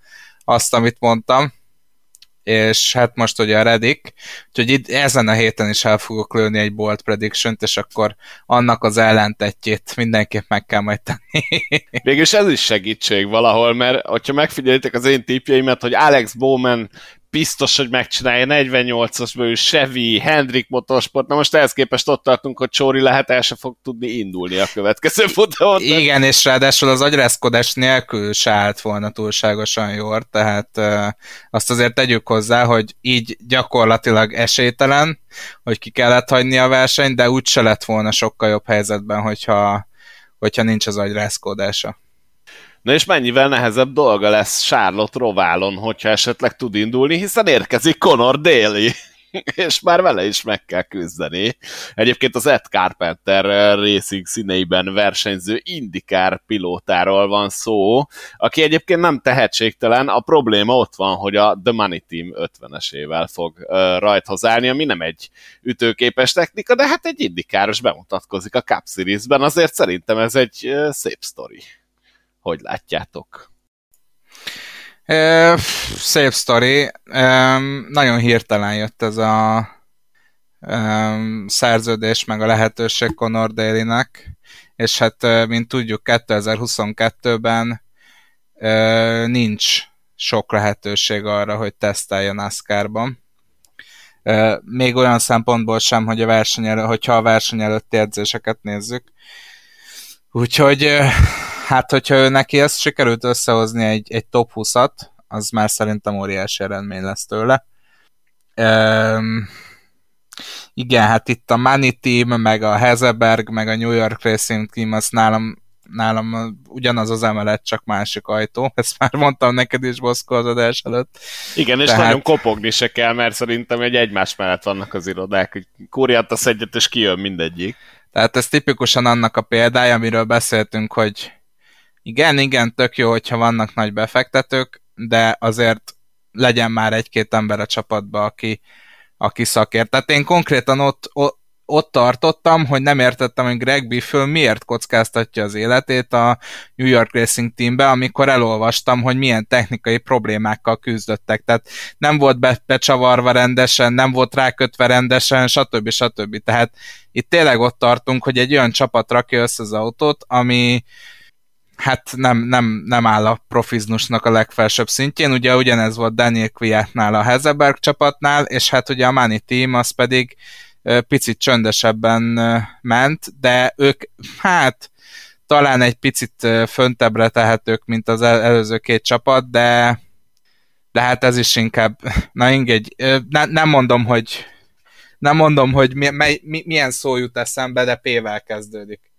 azt, amit mondtam, és hát most ugye a Redik, úgyhogy itt ezen a héten is el fogok lőni egy bolt prediction és akkor annak az ellentetjét mindenképp meg kell majd tenni. Végülis ez is segítség valahol, mert hogyha megfigyelitek az én típjeimet, hogy Alex Bowman biztos, hogy megcsinálja 48-asból ő Chevy, Hendrik Motorsport, na most ehhez képest ott tartunk, hogy Csóri lehet el se fog tudni indulni a következő futamon. Igen, és ráadásul az agyrázkodás nélkül se állt volna túlságosan jól, tehát azt azért tegyük hozzá, hogy így gyakorlatilag esélytelen, hogy ki kellett hagyni a versenyt, de úgy se lett volna sokkal jobb helyzetben, hogyha, hogyha nincs az agyrázkodása. Na és mennyivel nehezebb dolga lesz Charlotte Roválon, hogyha esetleg tud indulni, hiszen érkezik Conor Daly. és már vele is meg kell küzdeni. Egyébként az Ed Carpenter Racing színeiben versenyző indikár pilótáról van szó, aki egyébként nem tehetségtelen, a probléma ott van, hogy a The Money Team 50-esével fog rajthoz állni, ami nem egy ütőképes technika, de hát egy indikáros bemutatkozik a Cup Series-ben, azért szerintem ez egy szép sztori. Hogy látjátok? E, szép sztori. E, nagyon hirtelen jött ez a e, szerződés, meg a lehetőség Conor Daly-nek, és hát, mint tudjuk, 2022-ben e, nincs sok lehetőség arra, hogy tesztelje NASCAR-ban. E, még olyan szempontból sem, hogy a verseny elő, hogyha a verseny előtti edzéseket nézzük. Úgyhogy hát hogyha ő neki ezt sikerült összehozni egy, egy top 20-at, az már szerintem óriási eredmény lesz tőle. Um, igen, hát itt a Money Team, meg a Hezeberg, meg a New York Racing Team, az nálam, nálam ugyanaz az emelet, csak másik ajtó. Ezt már mondtam neked is Boszko az adás előtt. Igen, és Tehát... nagyon kopogni se kell, mert szerintem egy egymás mellett vannak az irodák, hogy kúrjátasz egyet, és kijön mindegyik. Tehát ez tipikusan annak a példája, amiről beszéltünk, hogy igen, igen, tök jó, hogyha vannak nagy befektetők, de azért legyen már egy-két ember a csapatba, aki, aki szakért. Tehát én konkrétan ott, ott tartottam, hogy nem értettem, hogy Greg Biffel miért kockáztatja az életét a New York Racing Teambe, amikor elolvastam, hogy milyen technikai problémákkal küzdöttek. Tehát nem volt be, becsavarva rendesen, nem volt rákötve rendesen, stb. stb. Tehát itt tényleg ott tartunk, hogy egy olyan csapat rakja össze az autót, ami, hát nem, nem, nem áll a profizmusnak a legfelsőbb szintjén. Ugye ugyanez volt Daniel Kviatnál a Hezeberg csapatnál, és hát ugye a Money Team az pedig picit csöndesebben ment, de ők hát talán egy picit föntebbre tehetők, mint az előző két csapat, de de hát ez is inkább, na ingegy, ne, nem mondom, hogy nem mondom, hogy mi, mi, milyen szó jut eszembe, de P-vel kezdődik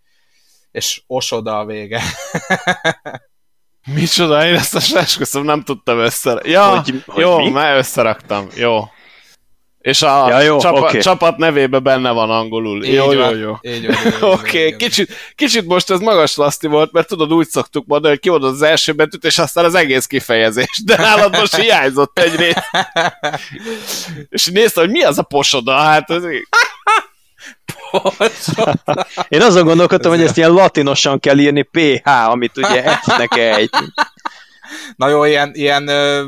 és osoda a vége. Micsoda, én ezt a esküszöm nem tudtam össze... Ja, hogy, hogy jó, mi? már összeraktam, jó. És a ja, jó, csapa, okay. csapat nevébe benne van angolul. Így jó, van, jó, jó. Oké, okay. kicsit, kicsit most ez magas laszti volt, mert tudod, úgy szoktuk mondani, hogy kimondod az első betűt, és aztán az egész kifejezés. De nálad most hiányzott egy rész. és néztem, hogy mi az a posoda, hát ez... Én azon gondolkodtam, hogy ezt ilyen latinosan kell írni PH, amit ugye F-nek egy. Na jó, ilyen, ilyen ö,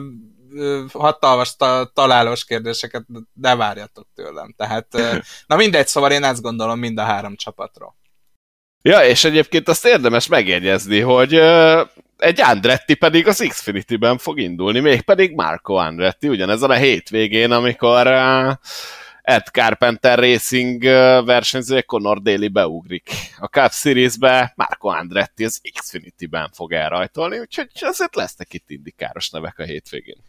ö, hatalmas ta, találós kérdéseket ne várjatok tőlem. Tehát, ö, na mindegy, szóval én ezt gondolom mind a három csapatról. Ja, és egyébként azt érdemes megjegyezni, hogy ö, egy Andretti pedig az Xfinity-ben fog indulni, mégpedig Marco Andretti, ugyanezen a hétvégén, amikor uh, Ed Carpenter Racing versenyzője Conor Daly beugrik. A Cup Series-be Marco Andretti az Xfinity-ben fog elrajtolni, úgyhogy azért lesznek itt indikáros nevek a hétvégén.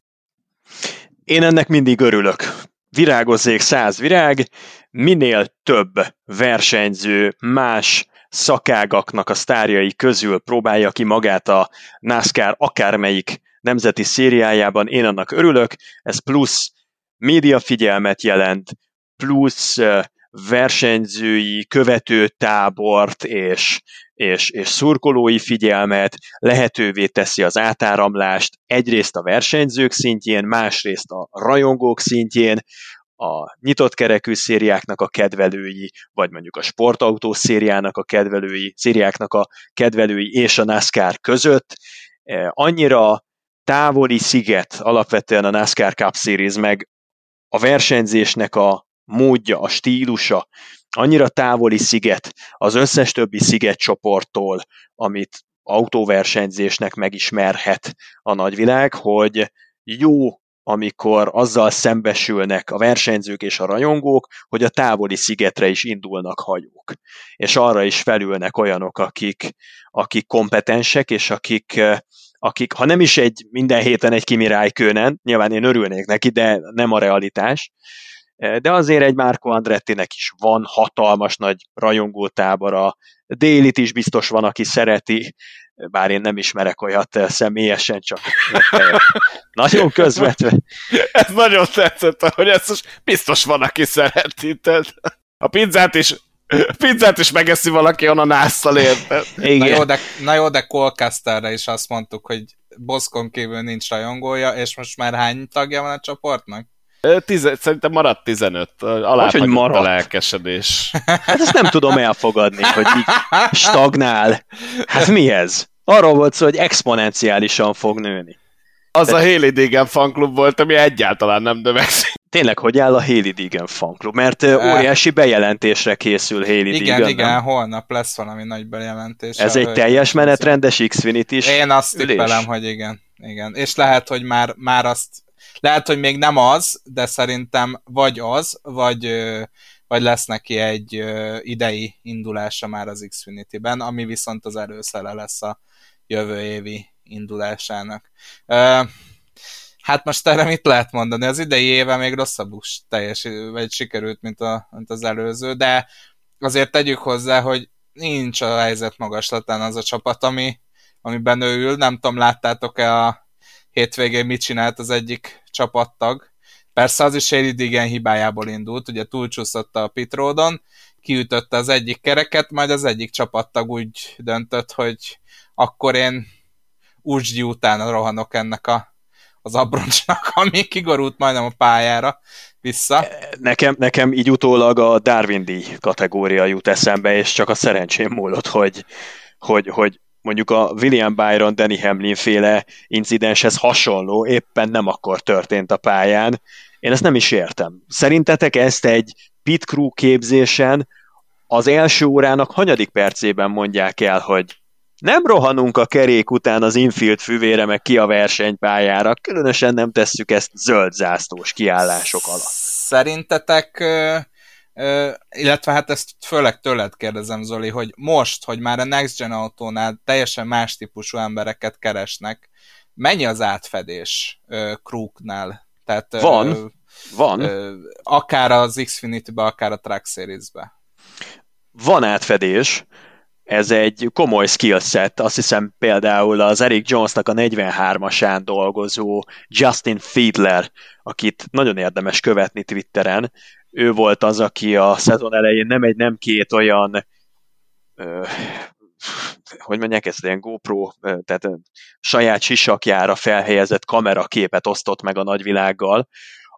Én ennek mindig örülök. Virágozzék száz virág, minél több versenyző más szakágaknak a sztárjai közül próbálja ki magát a NASCAR akármelyik nemzeti szériájában, én annak örülök, ez plusz média figyelmet jelent, plusz versenyzői, követőtábort és, és, és szurkolói figyelmet, lehetővé teszi az átáramlást egyrészt a versenyzők szintjén, másrészt a rajongók szintjén, a nyitott kerekű szériáknak a kedvelői, vagy mondjuk a sportautó szériának a kedvelői, szériáknak a kedvelői és a NASCAR között. Annyira távoli sziget alapvetően a NASCAR Cup Series, meg a versenyzésnek a módja, a stílusa annyira távoli sziget az összes többi szigetcsoporttól, amit autóversenyzésnek megismerhet a nagyvilág, hogy jó, amikor azzal szembesülnek a versenyzők és a rajongók, hogy a távoli szigetre is indulnak hajók. És arra is felülnek olyanok, akik, akik kompetensek, és akik, akik, ha nem is egy minden héten egy Kimi Räikkönen, nyilván én örülnék neki, de nem a realitás, de azért egy Márko Andrettinek is van hatalmas nagy rajongótábora, Délit is biztos van, aki szereti, bár én nem ismerek olyat személyesen, csak nagyon közvetve. Ez nagyon tetszett, hogy ez most biztos van, aki szereti. A pizzát is pizzát is megeszi valaki onnan ásszal érted. Na jó, de, na jó, de Colcasterre is azt mondtuk, hogy Boszkon kívül nincs rajongója, és most már hány tagja van a csoportnak? Tize, szerintem maradt 15. Alá hogy maradt? a lelkesedés. Hát ezt nem tudom elfogadni, hogy így stagnál. Hát mi ez? Arról volt szó, hogy exponenciálisan fog nőni. Az De... a Haley Deegan fanklub volt, ami egyáltalán nem növekszik. Tényleg, hogy áll a Haley Deegan fanklub? Mert uh, óriási bejelentésre készül Haley igen, Deegan. Igen, igen, holnap lesz valami nagy bejelentés. Ez egy teljes menetrendes Xfinity is Én azt tippelem, hogy igen. igen. És lehet, hogy már, már azt lehet, hogy még nem az, de szerintem vagy az, vagy, vagy lesz neki egy idei indulása már az Xfinity-ben, ami viszont az előszele lesz a jövő évi indulásának. Hát most erre mit lehet mondani? Az idei éve még rosszabbul teljes, vagy sikerült, mint, a, mint az előző, de azért tegyük hozzá, hogy nincs a helyzet magaslatán az a csapat, ami, amiben ő ül. Nem tudom, láttátok-e a hétvégén mit csinált az egyik csapattag. Persze az is igen hibájából indult, ugye túlcsúszott a pitródon, kiütötte az egyik kereket, majd az egyik csapattag úgy döntött, hogy akkor én úsgyi után rohanok ennek a, az abroncsnak, ami kigorult majdnem a pályára vissza. Nekem, nekem így utólag a Darwin díj kategória jut eszembe, és csak a szerencsém múlott, hogy, hogy, hogy mondjuk a William Byron, Danny Hamlin féle incidenshez hasonló éppen nem akkor történt a pályán. Én ezt nem is értem. Szerintetek ezt egy pit crew képzésen az első órának hanyadik percében mondják el, hogy nem rohanunk a kerék után az infield füvére, meg ki a versenypályára, különösen nem tesszük ezt zöld zászlós kiállások alatt. Szerintetek illetve hát ezt főleg tőled kérdezem, Zoli, hogy most, hogy már a Next Gen autónál teljesen más típusú embereket keresnek, mennyi az átfedés Kruknál? Tehát, van, ö, van. Ö, akár az Xfinity-be, akár a Track Series-be. Van átfedés, ez egy komoly skillset, azt hiszem például az Eric Jonesnak a 43-asán dolgozó Justin Fiedler, akit nagyon érdemes követni Twitteren, ő volt az, aki a szezon elején nem egy, nem két olyan ö, hogy mondják ezt, ilyen GoPro, tehát saját sisakjára felhelyezett kameraképet osztott meg a nagyvilággal,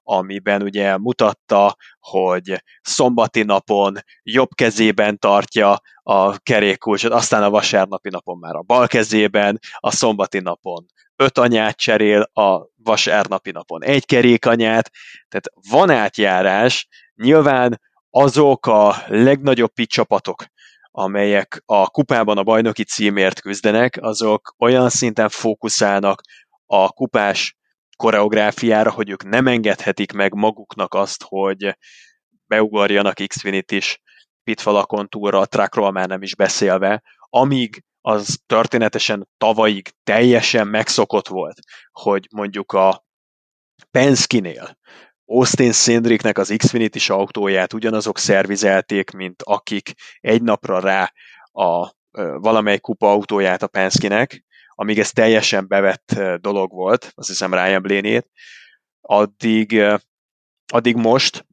amiben ugye mutatta, hogy szombati napon jobb kezében tartja a kerékkulcsot, aztán a vasárnapi napon már a bal kezében, a szombati napon öt anyát cserél, a vasárnapi napon egy kerékanyát, tehát van átjárás, nyilván azok a legnagyobb csapatok, amelyek a kupában a bajnoki címért küzdenek, azok olyan szinten fókuszálnak a kupás koreográfiára, hogy ők nem engedhetik meg maguknak azt, hogy beugorjanak Xfinity-s pitfalakon túlra, a trackról már nem is beszélve, amíg az történetesen tavalyig teljesen megszokott volt, hogy mondjuk a Penske-nél Austin Cindricnek az Xfinity-s autóját ugyanazok szervizelték, mint akik egy napra rá a valamely kupa autóját a Penske-nek, amíg ez teljesen bevett dolog volt, azt hiszem Ryan Blaney-ét, addig, addig most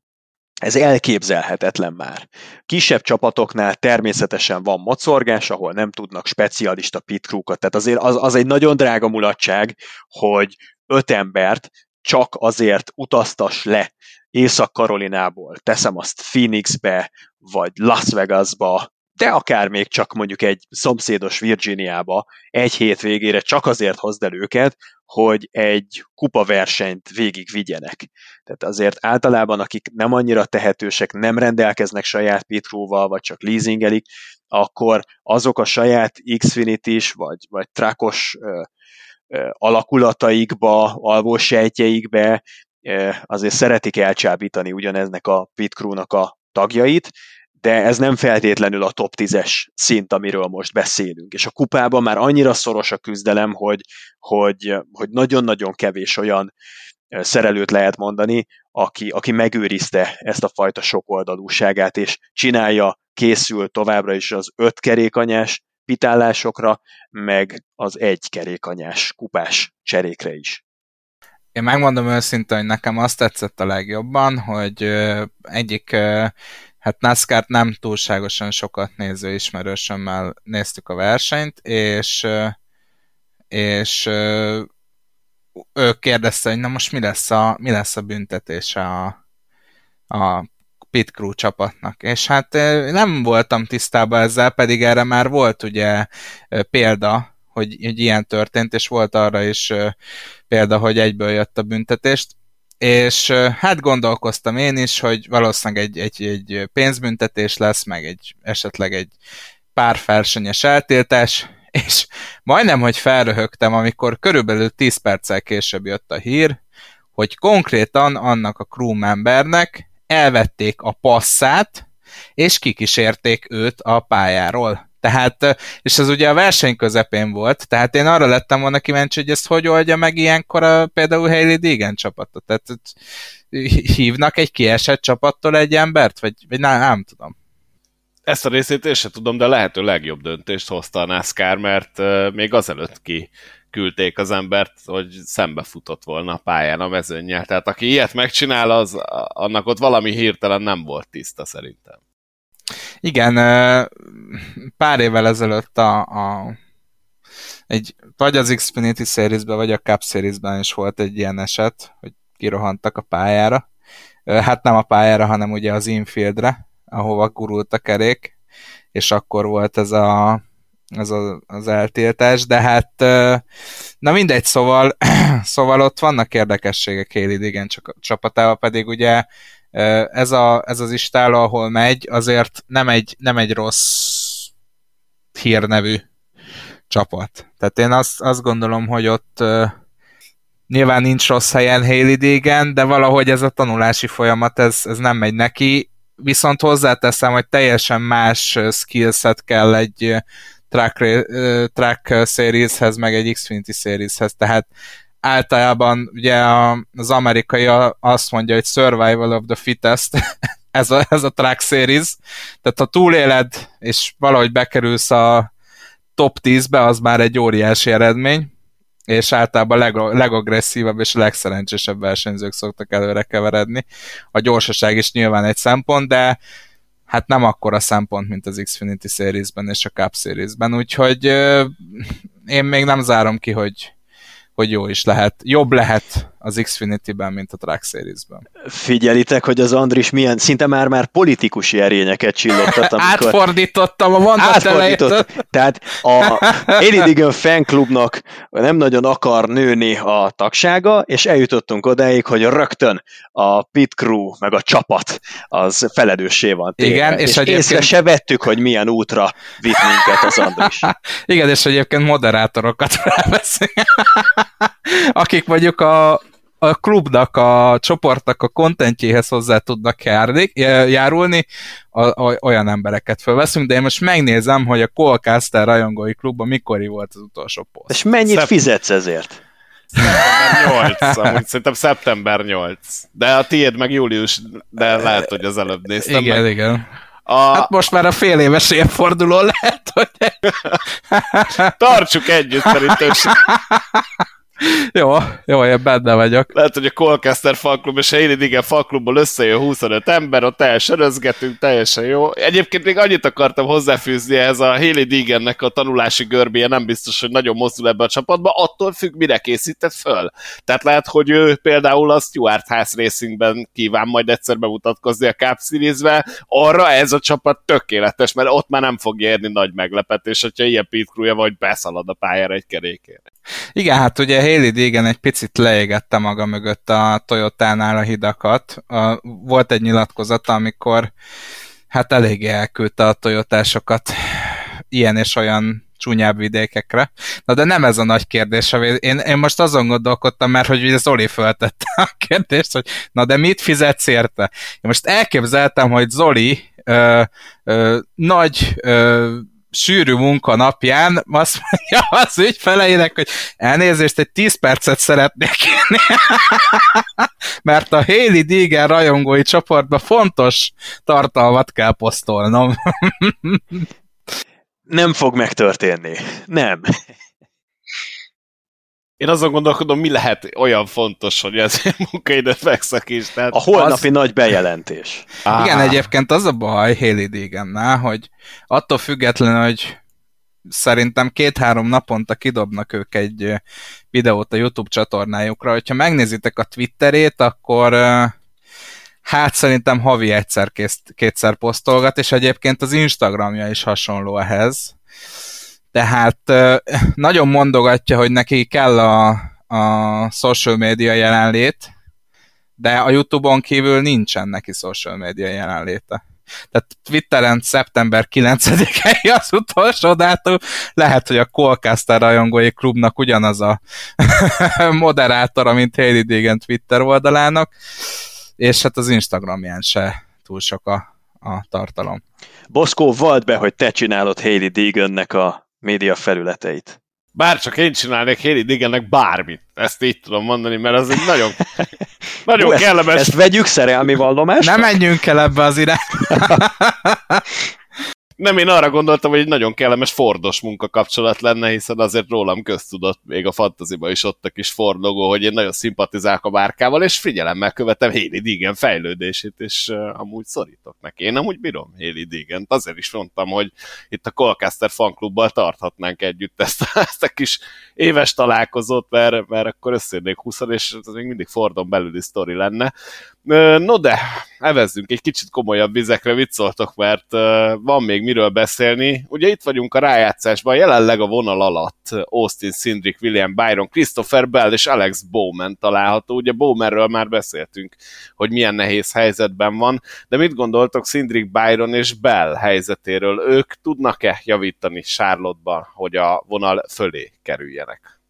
ez elképzelhetetlen már. Kisebb csapatoknál természetesen van mocorgás, ahol nem tudnak specialista pit crew-kat, tehát azért az, az egy nagyon drága mulatság, hogy öt embert csak azért utaztas le Észak-Karolinából, teszem azt Phoenixbe, vagy Las Vegasba, de akár még csak mondjuk egy szomszédos Virginiába egy hét végére csak azért hozd el őket, hogy egy kupaversenyt végig vigyenek. Tehát azért általában, akik nem annyira tehetősek, nem rendelkeznek saját pitróval, vagy csak leasingelik, akkor azok a saját Xfinity-s, vagy, vagy trakos alakulataikba, alvósejtjeikbe azért szeretik elcsábítani ugyaneznek a pit crew-nak a tagjait, de ez nem feltétlenül a top 10-es szint, amiről most beszélünk. És a kupában már annyira szoros a küzdelem, hogy, hogy, hogy nagyon-nagyon kevés olyan szerelőt lehet mondani, aki, aki megőrizte ezt a fajta sokoldalúságát, és csinálja, készül továbbra is az öt kerékanyás pitálásokra, meg az egy kerékanyás kupás cserékre is. Én megmondom őszintén, hogy nekem azt tetszett a legjobban, hogy egyik, hát nascar nem túlságosan sokat néző ismerősömmel néztük a versenyt, és, és ő kérdezte, hogy na most mi lesz a, mi lesz a büntetése a, a Pit Crew csapatnak. És hát nem voltam tisztában ezzel, pedig erre már volt ugye példa, hogy, hogy ilyen történt, és volt arra is példa, hogy egyből jött a büntetést. És hát gondolkoztam én is, hogy valószínűleg egy, egy, egy pénzbüntetés lesz, meg egy esetleg egy pár versenyes eltiltás, és majdnem, hogy felröhögtem, amikor körülbelül 10 perccel később jött a hír, hogy konkrétan annak a crew membernek elvették a passzát, és kikísérték őt a pályáról. Tehát, és ez ugye a verseny közepén volt, tehát én arra lettem volna kíváncsi, hogy ezt hogy oldja meg ilyenkor a, például Hailey Deegan csapatot. Tehát hívnak egy kiesett csapattól egy embert, vagy, vagy nem, nem tudom. Ezt a részét én sem tudom, de lehető legjobb döntést hozta a NASCAR, mert még azelőtt ki küldték az embert, hogy szembe futott volna a pályán a mezőnnyel. Tehát aki ilyet megcsinál, az annak ott valami hirtelen nem volt tiszta szerintem. Igen, pár évvel ezelőtt a, a egy, vagy az Xfinity series vagy a Cup series is volt egy ilyen eset, hogy kirohantak a pályára. Hát nem a pályára, hanem ugye az infieldre, ahova gurult a kerék, és akkor volt ez a ez a, az eltiltás, de hát na mindegy, szóval, szóval ott vannak érdekességek Haley igen csapatával, pedig ugye ez, a, ez az istála, ahol megy, azért nem egy, nem egy rossz hírnevű csapat. Tehát én azt, azt gondolom, hogy ott nyilván nincs rossz helyen Haley Degen, de valahogy ez a tanulási folyamat, ez, ez nem megy neki, viszont hozzáteszem, hogy teljesen más skillset kell egy track, track serieshez, meg egy Xfinity serieshez, tehát általában ugye az amerikai azt mondja, hogy survival of the fittest, ez a, ez a track series, tehát ha túléled, és valahogy bekerülsz a top 10-be, az már egy óriási eredmény, és általában leg, legagresszívabb és legszerencsésebb versenyzők szoktak előre keveredni. A gyorsaság is nyilván egy szempont, de hát nem akkora szempont, mint az Xfinity Series-ben és a Cup Series-ben, úgyhogy én még nem zárom ki, hogy, hogy jó is lehet. Jobb lehet az Xfinity-ben, mint a Track Series-ben. Figyelitek, hogy az Andris milyen, szinte már már politikusi erényeket csillogtat, amikor... Átfordítottam a mondat Átfordított. Tehát a Elidigen fanklubnak nem nagyon akar nőni a tagsága, és eljutottunk odáig, hogy rögtön a pit crew, meg a csapat az feledőssé van tényleg. Igen, és, és egyébként... észre se vettük, hogy milyen útra vitt minket az Andris. Igen, és egyébként moderátorokat felveszünk, akik mondjuk a a klubnak, a csoportnak a kontentjéhez hozzá tudnak járni, járulni, a, a, olyan embereket felveszünk, de én most megnézem, hogy a Colcaster rajongói klubban mikor volt az utolsó poszt. És mennyit Szep- fizetsz ezért? Szeptember 8, amúgy szerintem szeptember 8. De a tiéd meg július, de lehet, hogy az előbb néztem Igen, meg. igen. A... Hát most már a fél éves évforduló lehet, hogy... Tartsuk együtt szerintem. Jó, jó, én benne vagyok. Lehet, hogy a Colcaster falklub és a Haley Digen falklubból összejön 25 ember, ott elsörözgetünk, teljesen jó. Egyébként még annyit akartam hozzáfűzni ehhez a Haley Digennek a tanulási görbéje, nem biztos, hogy nagyon mozdul ebbe a csapatba, attól függ, mire készített föl. Tehát lehet, hogy ő például a Stuart House Racingben kíván majd egyszer bemutatkozni a Cup series arra ez a csapat tökéletes, mert ott már nem fog érni nagy meglepetés, hogyha ilyen Crew-ja vagy beszalad a pályára egy kerékére. Igen, hát ugye Haley Degen egy picit leégette maga mögött a Toyota-nál a hidakat. Volt egy nyilatkozata, amikor hát eléggé elküldte a toyotásokat ilyen és olyan csúnyább vidékekre. Na de nem ez a nagy kérdés. Én, én most azon gondolkodtam mert hogy ugye Zoli föltette a kérdést, hogy na de mit fizetsz érte? Én most elképzeltem, hogy Zoli ö, ö, nagy ö, sűrű munka napján azt mondja az ügyfeleinek, hogy elnézést, egy 10 percet szeretnék kérni, mert a Haley Deegan rajongói csoportban fontos tartalmat kell posztolnom. Nem fog megtörténni. Nem. Én azon gondolkodom, mi lehet olyan fontos, hogy ez munkaidőt megszakíts. Tehát a holnapi az... nagy bejelentés. Ah. Igen, egyébként az a baj Haley Degannál, hogy attól függetlenül, hogy szerintem két-három naponta kidobnak ők egy videót a YouTube csatornájukra. Hogyha megnézitek a Twitterét, akkor hát szerintem havi egyszer kétszer posztolgat, és egyébként az Instagramja is hasonló ehhez. Tehát nagyon mondogatja, hogy neki kell a, a social media jelenlét, de a Youtube-on kívül nincsen neki social media jelenléte. Tehát Twitteren szeptember 9-i az utolsó dátum, lehet, hogy a Colcaster rajongói klubnak ugyanaz a moderátora, mint Haley Deegan Twitter oldalának, és hát az Instagramján se túl sok a, a tartalom. Boszkó, vald be, hogy te csinálod Haley Deegannek a média felületeit. Bár csak én csinálnék Haley Deegannek bármit. Ezt így tudom mondani, mert az egy nagyon, nagyon Hú, kellemes... Ezt, ezt vegyük szerelmi vallomásra? Nem menjünk el ebbe az irányba. Nem, én arra gondoltam, hogy egy nagyon kellemes Fordos munkakapcsolat lenne, hiszen azért rólam köztudott, még a fantaziba is ott a kis Ford hogy én nagyon szimpatizálok a márkával, és figyelemmel követem Haley Deegan fejlődését, és uh, amúgy szorítok neki. Én amúgy bírom Haley deegan azért is mondtam, hogy itt a Colcaster fanklubbal tarthatnánk együtt ezt, ezt a kis éves találkozót, mert, mert akkor összérnék 20 és ez még mindig Fordon belüli sztori lenne. No de, evezzünk egy kicsit komolyabb vizekre, viccoltok, mert van még miről beszélni. Ugye itt vagyunk a rájátszásban, jelenleg a vonal alatt Austin Sindrick, William Byron, Christopher Bell és Alex Bowman található. Ugye Bowmanről már beszéltünk, hogy milyen nehéz helyzetben van, de mit gondoltok Sindrick, Byron és Bell helyzetéről? Ők tudnak-e javítani Charlotte-ban, hogy a vonal fölé kerüljenek?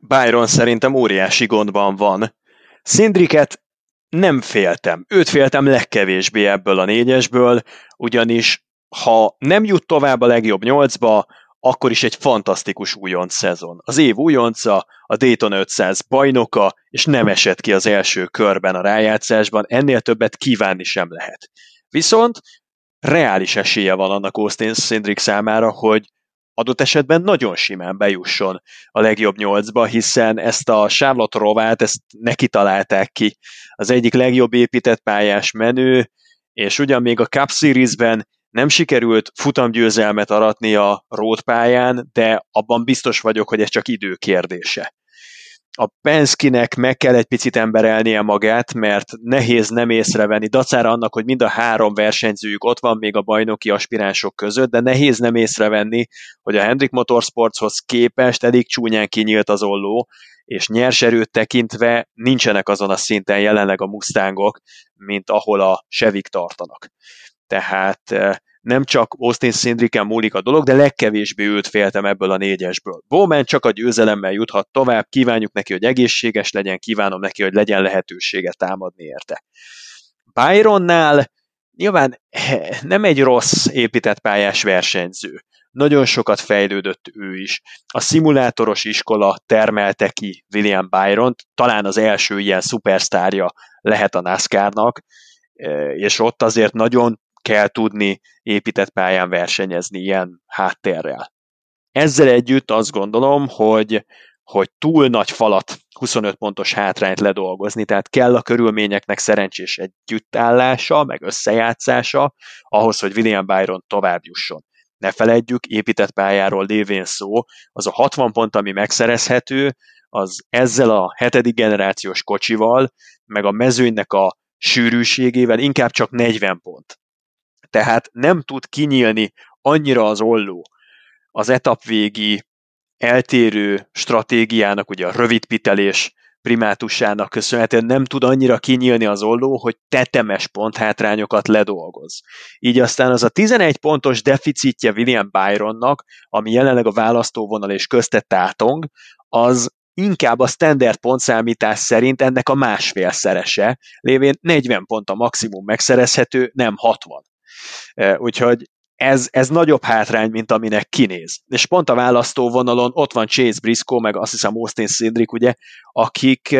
Byron szerintem óriási gondban van. Szindriket nem féltem. Őt féltem legkevésbé ebből a négyesből, ugyanis ha nem jut tovább a legjobb nyolcba, akkor is egy fantasztikus újonc szezon. Az év újonca, a Dayton 500 bajnoka, és nem esett ki az első körben a rájátszásban, ennél többet kívánni sem lehet. Viszont reális esélye van annak Austin Szindrik számára, hogy adott esetben nagyon simán bejusson a legjobb nyolcba, hiszen ezt a sávlott rovát, ezt neki találták ki. Az egyik legjobb épített pályás menő, és ugyan még a Cup Series-ben nem sikerült futamgyőzelmet aratni a road pályán, de abban biztos vagyok, hogy ez csak idő kérdése a Penskinek meg kell egy picit emberelnie magát, mert nehéz nem észrevenni, dacára annak, hogy mind a három versenyzőjük ott van még a bajnoki aspiránsok között, de nehéz nem észrevenni, hogy a Hendrik Motorsportshoz képest elég csúnyán kinyílt az olló, és nyerserőt tekintve nincsenek azon a szinten jelenleg a Mustangok, mint ahol a Sevik tartanak. Tehát eh, nem csak Austin Szindriken múlik a dolog, de legkevésbé őt féltem ebből a négyesből. Bowman csak a győzelemmel juthat tovább, kívánjuk neki, hogy egészséges legyen, kívánom neki, hogy legyen lehetősége támadni érte. Byronnál nyilván eh, nem egy rossz épített pályás versenyző. Nagyon sokat fejlődött ő is. A szimulátoros iskola termelte ki William byron talán az első ilyen szupersztárja lehet a NASCAR-nak, eh, és ott azért nagyon kell tudni épített pályán versenyezni ilyen háttérrel. Ezzel együtt azt gondolom, hogy, hogy túl nagy falat, 25 pontos hátrányt ledolgozni, tehát kell a körülményeknek szerencsés együttállása, meg összejátszása, ahhoz, hogy William Byron tovább jusson. Ne feledjük, épített pályáról lévén szó, az a 60 pont, ami megszerezhető, az ezzel a hetedik generációs kocsival, meg a mezőnynek a sűrűségével inkább csak 40 pont tehát nem tud kinyílni annyira az olló az etapvégi eltérő stratégiának, ugye a rövid pitelés primátusának köszönhetően nem tud annyira kinyílni az olló, hogy tetemes ponthátrányokat ledolgoz. Így aztán az a 11 pontos deficitje William Byronnak, ami jelenleg a választóvonal és közte tátong, az inkább a standard pontszámítás szerint ennek a másfél szerese, lévén 40 pont a maximum megszerezhető, nem 60. Úgyhogy ez, ez nagyobb hátrány, mint aminek kinéz. És pont a választóvonalon ott van Chase Briscoe, meg azt hiszem Austin Cindric, ugye, akik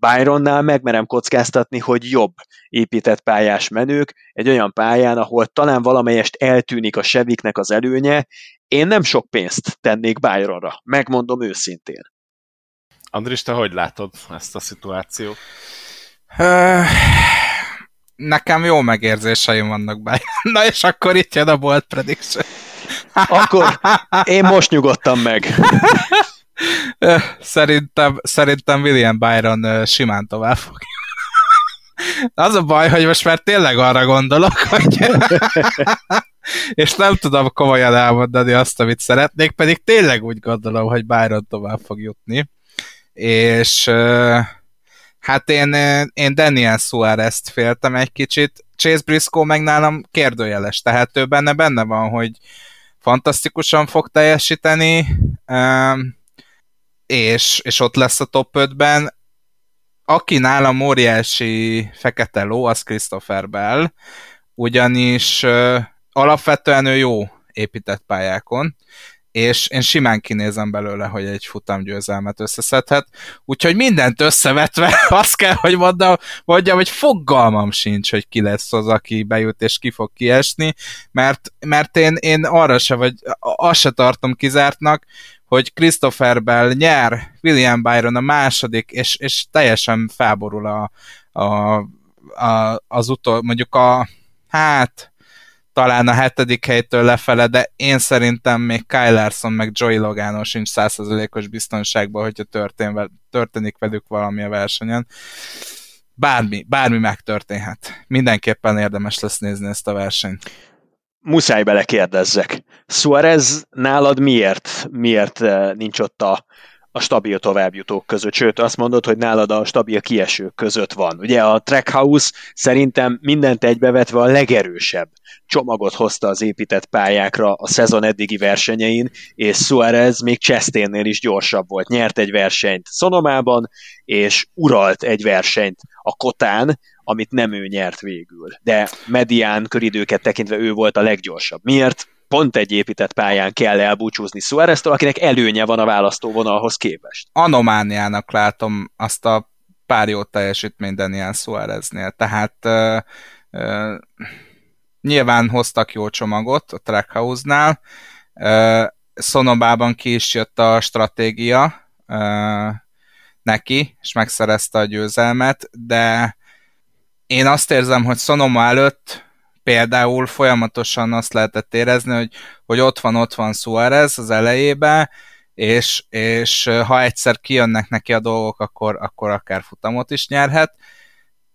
Byronnál megmerem kockáztatni, hogy jobb épített pályás menők, egy olyan pályán, ahol talán valamelyest eltűnik a seviknek az előnye, én nem sok pénzt tennék Byronra, megmondom őszintén. Andris, te hogy látod ezt a szituációt? Nekem jó megérzéseim vannak be. Na és akkor itt jön a bold prediction. Akkor én most nyugodtam meg. Szerintem, szerintem William Byron simán tovább fog. Az a baj, hogy most már tényleg arra gondolok, hogy és nem tudom komolyan elmondani azt, amit szeretnék, pedig tényleg úgy gondolom, hogy Byron tovább fog jutni. És hát én, én Daniel Suarez-t féltem egy kicsit, Chase Briscoe meg nálam kérdőjeles, tehát ő benne benne van, hogy fantasztikusan fog teljesíteni, és, és ott lesz a top 5-ben. Aki nálam óriási fekete ló, az Christopher Bell, ugyanis alapvetően ő jó épített pályákon, és én simán kinézem belőle, hogy egy futamgyőzelmet összeszedhet. Úgyhogy mindent összevetve azt kell, hogy mondjam, mondjam, hogy fogalmam sincs, hogy ki lesz az, aki bejut és ki fog kiesni, mert, mert én, én arra se, vagy azt se tartom kizártnak, hogy Christopher Bell nyer, William Byron a második, és, és teljesen felborul a, a, a, az utol, mondjuk a, hát talán a hetedik helytől lefele, de én szerintem még Kyle Larson meg Joey Logano sincs százszerzalékos biztonságban, hogyha történ, történik velük valami a versenyen. Bármi, bármi megtörténhet. Mindenképpen érdemes lesz nézni ezt a versenyt. Muszáj belekérdezzek. Suarez nálad miért, miért eh, nincs ott a a stabil továbbjutók között, sőt azt mondod, hogy nálad a stabil kiesők között van. Ugye a Trackhouse szerintem mindent egybevetve a legerősebb csomagot hozta az épített pályákra a szezon eddigi versenyein, és Suarez még Chastain-nél is gyorsabb volt. Nyert egy versenyt Szonomában, és uralt egy versenyt a Kotán, amit nem ő nyert végül. De medián köridőket tekintve ő volt a leggyorsabb. Miért? Pont egy épített pályán kell elbúcsúzni suarez akinek előnye van a választóvonalhoz képest. Anomániának látom azt a pár jó teljesítményt Daniel Suáreznél, tehát uh, uh, nyilván hoztak jó csomagot a Trackhouse-nál, uh, Szonobában ki is jött a stratégia uh, neki, és megszerezte a győzelmet, de én azt érzem, hogy Sonoma előtt például folyamatosan azt lehetett érezni, hogy, hogy ott van, ott van Suarez az elejébe, és, és ha egyszer kijönnek neki a dolgok, akkor, akkor akár futamot is nyerhet.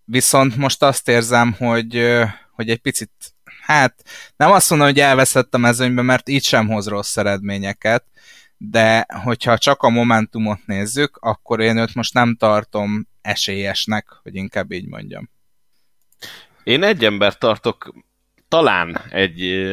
Viszont most azt érzem, hogy, hogy egy picit, hát nem azt mondom, hogy elveszett a mezőnybe, mert így sem hoz rossz eredményeket, de hogyha csak a momentumot nézzük, akkor én őt most nem tartom esélyesnek, hogy inkább így mondjam. Én egy ember tartok talán egy,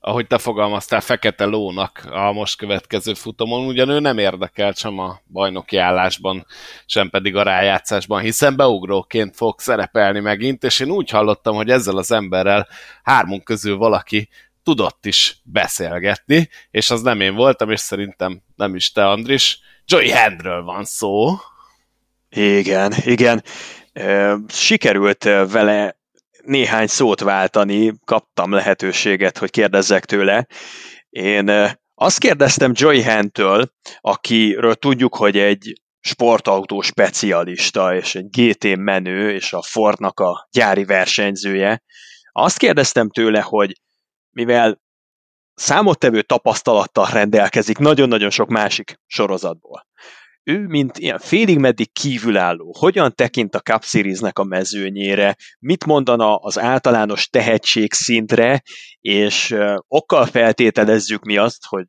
ahogy te fogalmaztál, fekete lónak a most következő futamon, ugyan ő nem érdekel sem a bajnoki állásban, sem pedig a rájátszásban, hiszen beugróként fog szerepelni megint, és én úgy hallottam, hogy ezzel az emberrel hármunk közül valaki tudott is beszélgetni, és az nem én voltam, és szerintem nem is te, Andris. Joey Handről van szó. Igen, igen. Sikerült vele néhány szót váltani, kaptam lehetőséget, hogy kérdezzek tőle. Én azt kérdeztem Joy Hentől, akiről tudjuk, hogy egy sportautó specialista, és egy GT menő, és a Fordnak a gyári versenyzője. Azt kérdeztem tőle, hogy mivel számottevő tapasztalattal rendelkezik nagyon-nagyon sok másik sorozatból, ő, mint ilyen félig meddig kívülálló, hogyan tekint a Cup Series-nek a mezőnyére, mit mondana az általános tehetség szintre, és okkal feltételezzük mi azt, hogy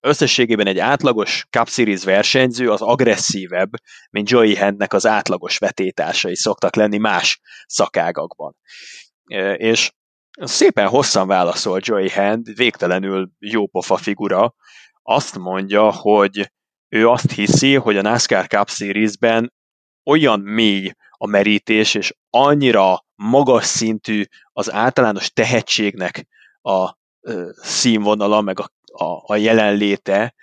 összességében egy átlagos Cup Series versenyző az agresszívebb, mint Joey Handnek az átlagos vetétársai szoktak lenni más szakágakban. És szépen hosszan válaszol Joey Hand, végtelenül jópofa figura, azt mondja, hogy ő azt hiszi, hogy a NASCAR Cup Series-ben olyan mély a merítés, és annyira magas szintű az általános tehetségnek a színvonala, meg a, a, a jelenléte,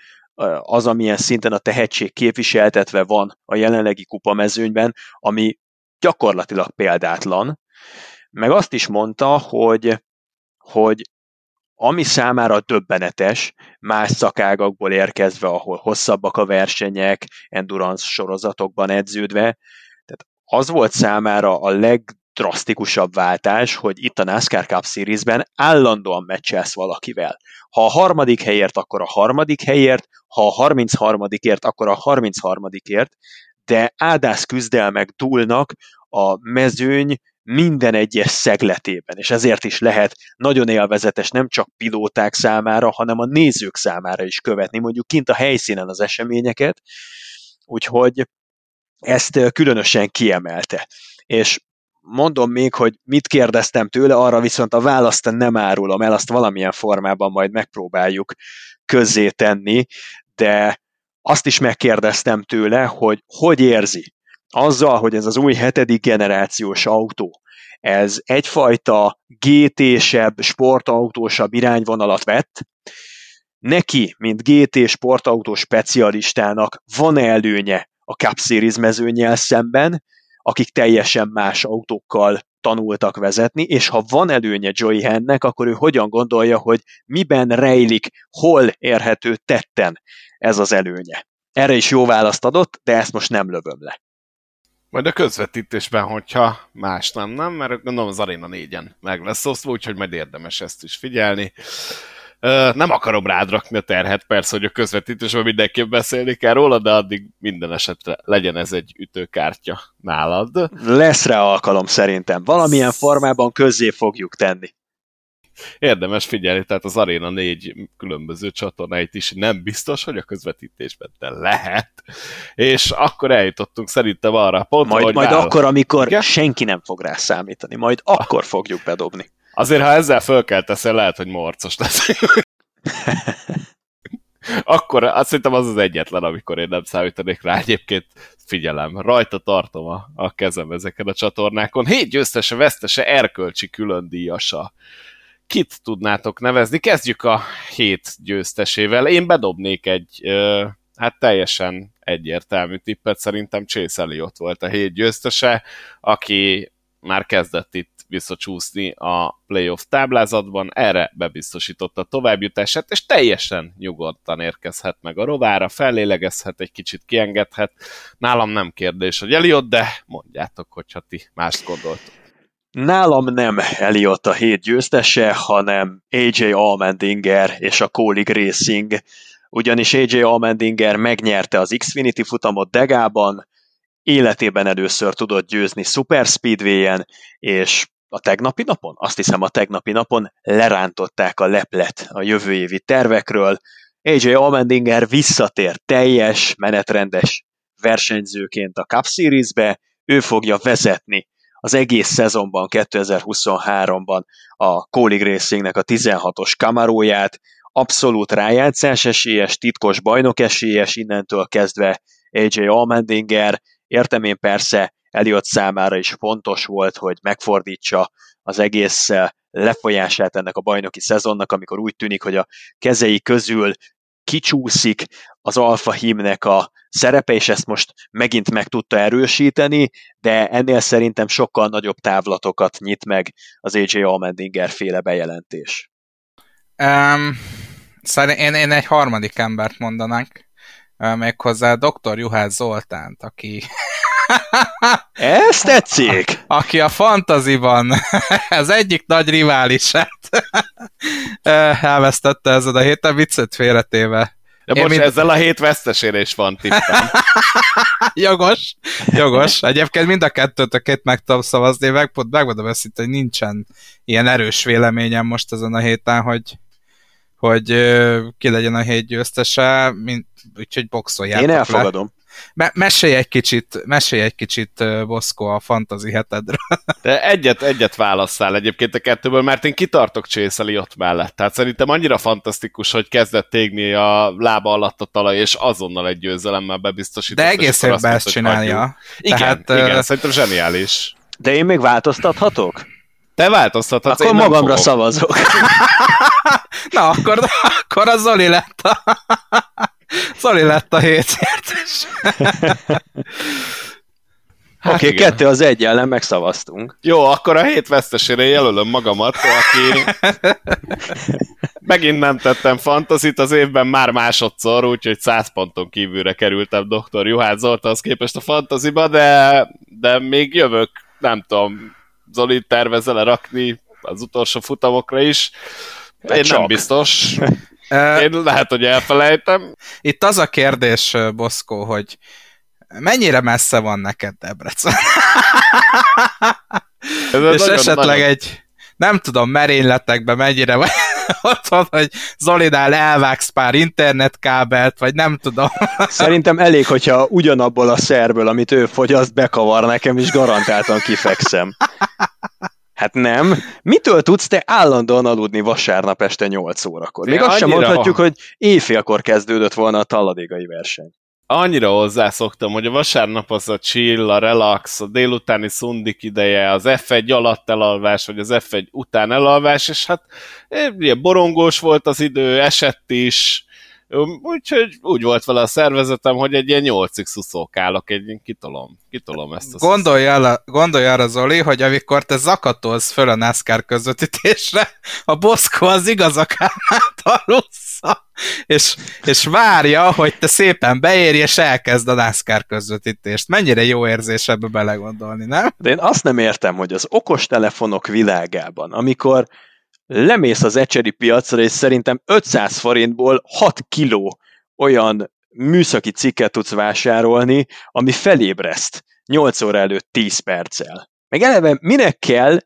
az, amilyen szinten a tehetség képviseltetve van a jelenlegi kupamezőnyben, ami gyakorlatilag példátlan. Meg azt is mondta, hogy, hogy ami számára döbbenetes, más szakágakból érkezve, ahol hosszabbak a versenyek, endurance sorozatokban edződve, tehát az volt számára a legdrasztikusabb váltás, hogy itt a NASCAR Cup Series-ben állandóan meccselsz valakivel. Ha a harmadik helyért, akkor a harmadik helyért, ha a 33 ért, akkor a 33 ért, de áldász küzdelmek dúlnak a mezőny minden egyes szegletében, és ezért is lehet nagyon élvezetes nem csak pilóták számára, hanem a nézők számára is követni, mondjuk kint a helyszínen az eseményeket, úgyhogy ezt különösen kiemelte. És mondom még, hogy mit kérdeztem tőle, arra viszont a választ nem árulom el, azt valamilyen formában majd megpróbáljuk közzé tenni, de azt is megkérdeztem tőle, hogy hogy érzi azzal, hogy ez az új hetedik generációs autó, ez egyfajta GT-sebb, sportautósabb irányvonalat vett, neki, mint GT sportautó specialistának van előnye a Cup Series mezőnyel szemben, akik teljesen más autókkal tanultak vezetni, és ha van előnye Joey Hennek, akkor ő hogyan gondolja, hogy miben rejlik, hol érhető tetten ez az előnye. Erre is jó választ adott, de ezt most nem lövöm le. Majd a közvetítésben, hogyha más nem, nem, mert gondolom az Arena 4-en meg lesz osztva, úgyhogy majd érdemes ezt is figyelni. Nem akarom rád rakni a terhet, persze, hogy a közvetítésben mindenképp beszélni kell róla, de addig minden esetre legyen ez egy ütőkártya nálad. Lesz rá alkalom szerintem. Valamilyen formában közzé fogjuk tenni. Érdemes figyelni, tehát az Arena 4 különböző csatornáit is nem biztos, hogy a közvetítésben de lehet. És akkor eljutottunk szerintem arra a pontra, Majd, hogy majd akkor, amikor Igen? senki nem fog rá számítani, majd akkor fogjuk bedobni. Azért, ha ezzel fölkelteszel, lehet, hogy morcos lesz. akkor azt hiszem az az egyetlen, amikor én nem számítanék rá. Egyébként figyelem, rajta tartom a, a kezem ezeken a csatornákon. Hét győztese, vesztese, erkölcsi külön díjasa. Kit tudnátok nevezni? Kezdjük a hét győztesével. Én bedobnék egy, hát teljesen egyértelmű tippet, szerintem Chase Elliott volt a hét győztese, aki már kezdett itt visszacsúszni a playoff táblázatban, erre bebiztosította továbbjutását, és teljesen nyugodtan érkezhet meg a rovára, fellélegezhet, egy kicsit kiengedhet. Nálam nem kérdés, hogy Eliott, de mondjátok, hogyha ti mást gondoltok. Nálam nem Eliott a hét győztese, hanem AJ Allmendinger és a Kolig Racing, ugyanis AJ Allmendinger megnyerte az Xfinity futamot Degában, életében először tudott győzni Super Speedway-en, és a tegnapi napon, azt hiszem a tegnapi napon lerántották a leplet a jövő évi tervekről. AJ Allmendinger visszatér teljes, menetrendes versenyzőként a Cup Series-be, ő fogja vezetni az egész szezonban, 2023-ban a Kolig Racingnek a 16-os kamaróját, abszolút rájátszás esélyes, titkos bajnok esélyes innentől kezdve AJ Allmendinger, értem én persze, Eliott számára is fontos volt, hogy megfordítsa az egész lefolyását ennek a bajnoki szezonnak, amikor úgy tűnik, hogy a kezei közül kicsúszik az Alfa hímnek a szerepe, és ezt most megint meg tudta erősíteni, de ennél szerintem sokkal nagyobb távlatokat nyit meg az AJ Allmendinger féle bejelentés. Um, szerintem én, én egy harmadik embert mondanánk, méghozzá dr. Juhász Zoltánt, aki Ez tetszik! Aki a fantaziban az egyik nagy riválisát elvesztette ezen a héten, viccet félretéve. De most mind... ezzel a hét vesztesére is van tippem. jogos, jogos. Egyébként mind a kettőtökét meg tudom szavazni, meg, megmondom őszintén, hogy nincsen ilyen erős véleményem most ezen a héten, hogy, hogy ki legyen a hét győztese, mint, úgyhogy boxoljátok Én elfogadom. Me- mesélj egy kicsit, mesélj egy kicsit, Boszko, a fantazi hetedről. De egyet, egyet válasszál egyébként a kettőből, mert én kitartok Chase ott mellett. Tehát szerintem annyira fantasztikus, hogy kezdett égni a lába alatt a talaj, és azonnal egy győzelemmel bebiztosított. De egész évben ezt csinálja. Igen, Tehát, igen, uh... szerintem zseniális. De én még változtathatok? Te változtathatsz, Akkor magamra szavazok. Na, akkor, akkor az Zoli lett a Zoli lett a hétszertes. Hát Oké, okay, kettő az egy ellen megszavaztunk. Jó, akkor a hét vesztesére jelölöm magamat, aki megint nem tettem fantazit, az évben már másodszor, úgyhogy 100 ponton kívülre kerültem dr. Juhász Zoltánhoz képest a fantaziba, de, de még jövök, nem tudom, Zoli tervezel rakni az utolsó futamokra is. Hát Én Csak. nem biztos. Én lehet, hogy elfelejtem. Itt az a kérdés, Boszkó, hogy mennyire messze van neked Debrecen? Ez És esetleg nagyon... egy, nem tudom, merényletekben mennyire van ott van, hogy Zolidál elvágsz pár internetkábelt, vagy nem tudom. Szerintem elég, hogyha ugyanabból a szerből, amit ő fogyaszt, bekavar nekem, és garantáltan kifekszem. Hát nem. Mitől tudsz te állandóan aludni vasárnap este 8 órakor? Még azt sem mondhatjuk, hogy éjfélkor kezdődött volna a talladégai verseny annyira hozzászoktam, hogy a vasárnap az a chill, a relax, a délutáni szundik ideje, az F1 alatt elalvás, vagy az F1 után elalvás, és hát ilyen eh, borongós volt az idő, esett is, Úgyhogy úgy volt vele a szervezetem, hogy egy ilyen nyolcig szuszókálok, egy ilyen kitolom, kitolom ezt a gondolj, el, gondolj arra, Zoli, hogy amikor te zakatolsz föl a NASCAR közvetítésre, a Boszko az igazakármát alussza, és, és várja, hogy te szépen beérj, és elkezd a NASCAR közvetítést. Mennyire jó érzés ebbe belegondolni, nem? De én azt nem értem, hogy az okostelefonok világában, amikor lemész az ecseri piacra, és szerintem 500 forintból 6 kiló olyan műszaki cikket tudsz vásárolni, ami felébreszt 8 óra előtt 10 perccel. Meg eleve minek kell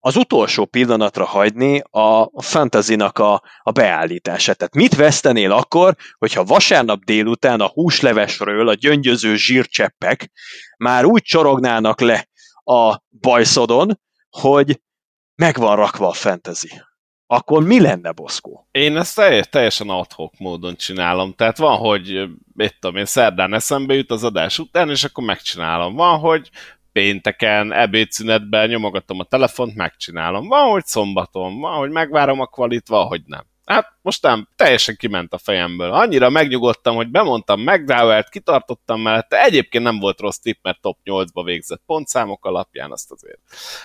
az utolsó pillanatra hagyni a fantazinak a, a beállítását. Tehát mit vesztenél akkor, hogyha vasárnap délután a húslevesről a gyöngyöző zsírcseppek már úgy csorognának le a bajszodon, hogy meg van rakva a fantasy. Akkor mi lenne Boszkó? Én ezt teljesen adhok módon csinálom. Tehát van, hogy mit tudom én, szerdán eszembe jut az adás után, és akkor megcsinálom. Van, hogy pénteken, ebédszünetben nyomogatom a telefont, megcsinálom. Van, hogy szombaton, van, hogy megvárom a kvalit, van, hogy nem. Hát most nem, teljesen kiment a fejemből. Annyira megnyugodtam, hogy bemondtam McDowell-t, kitartottam mellette. Egyébként nem volt rossz tipp, mert top 8-ba végzett pontszámok alapján, azt azért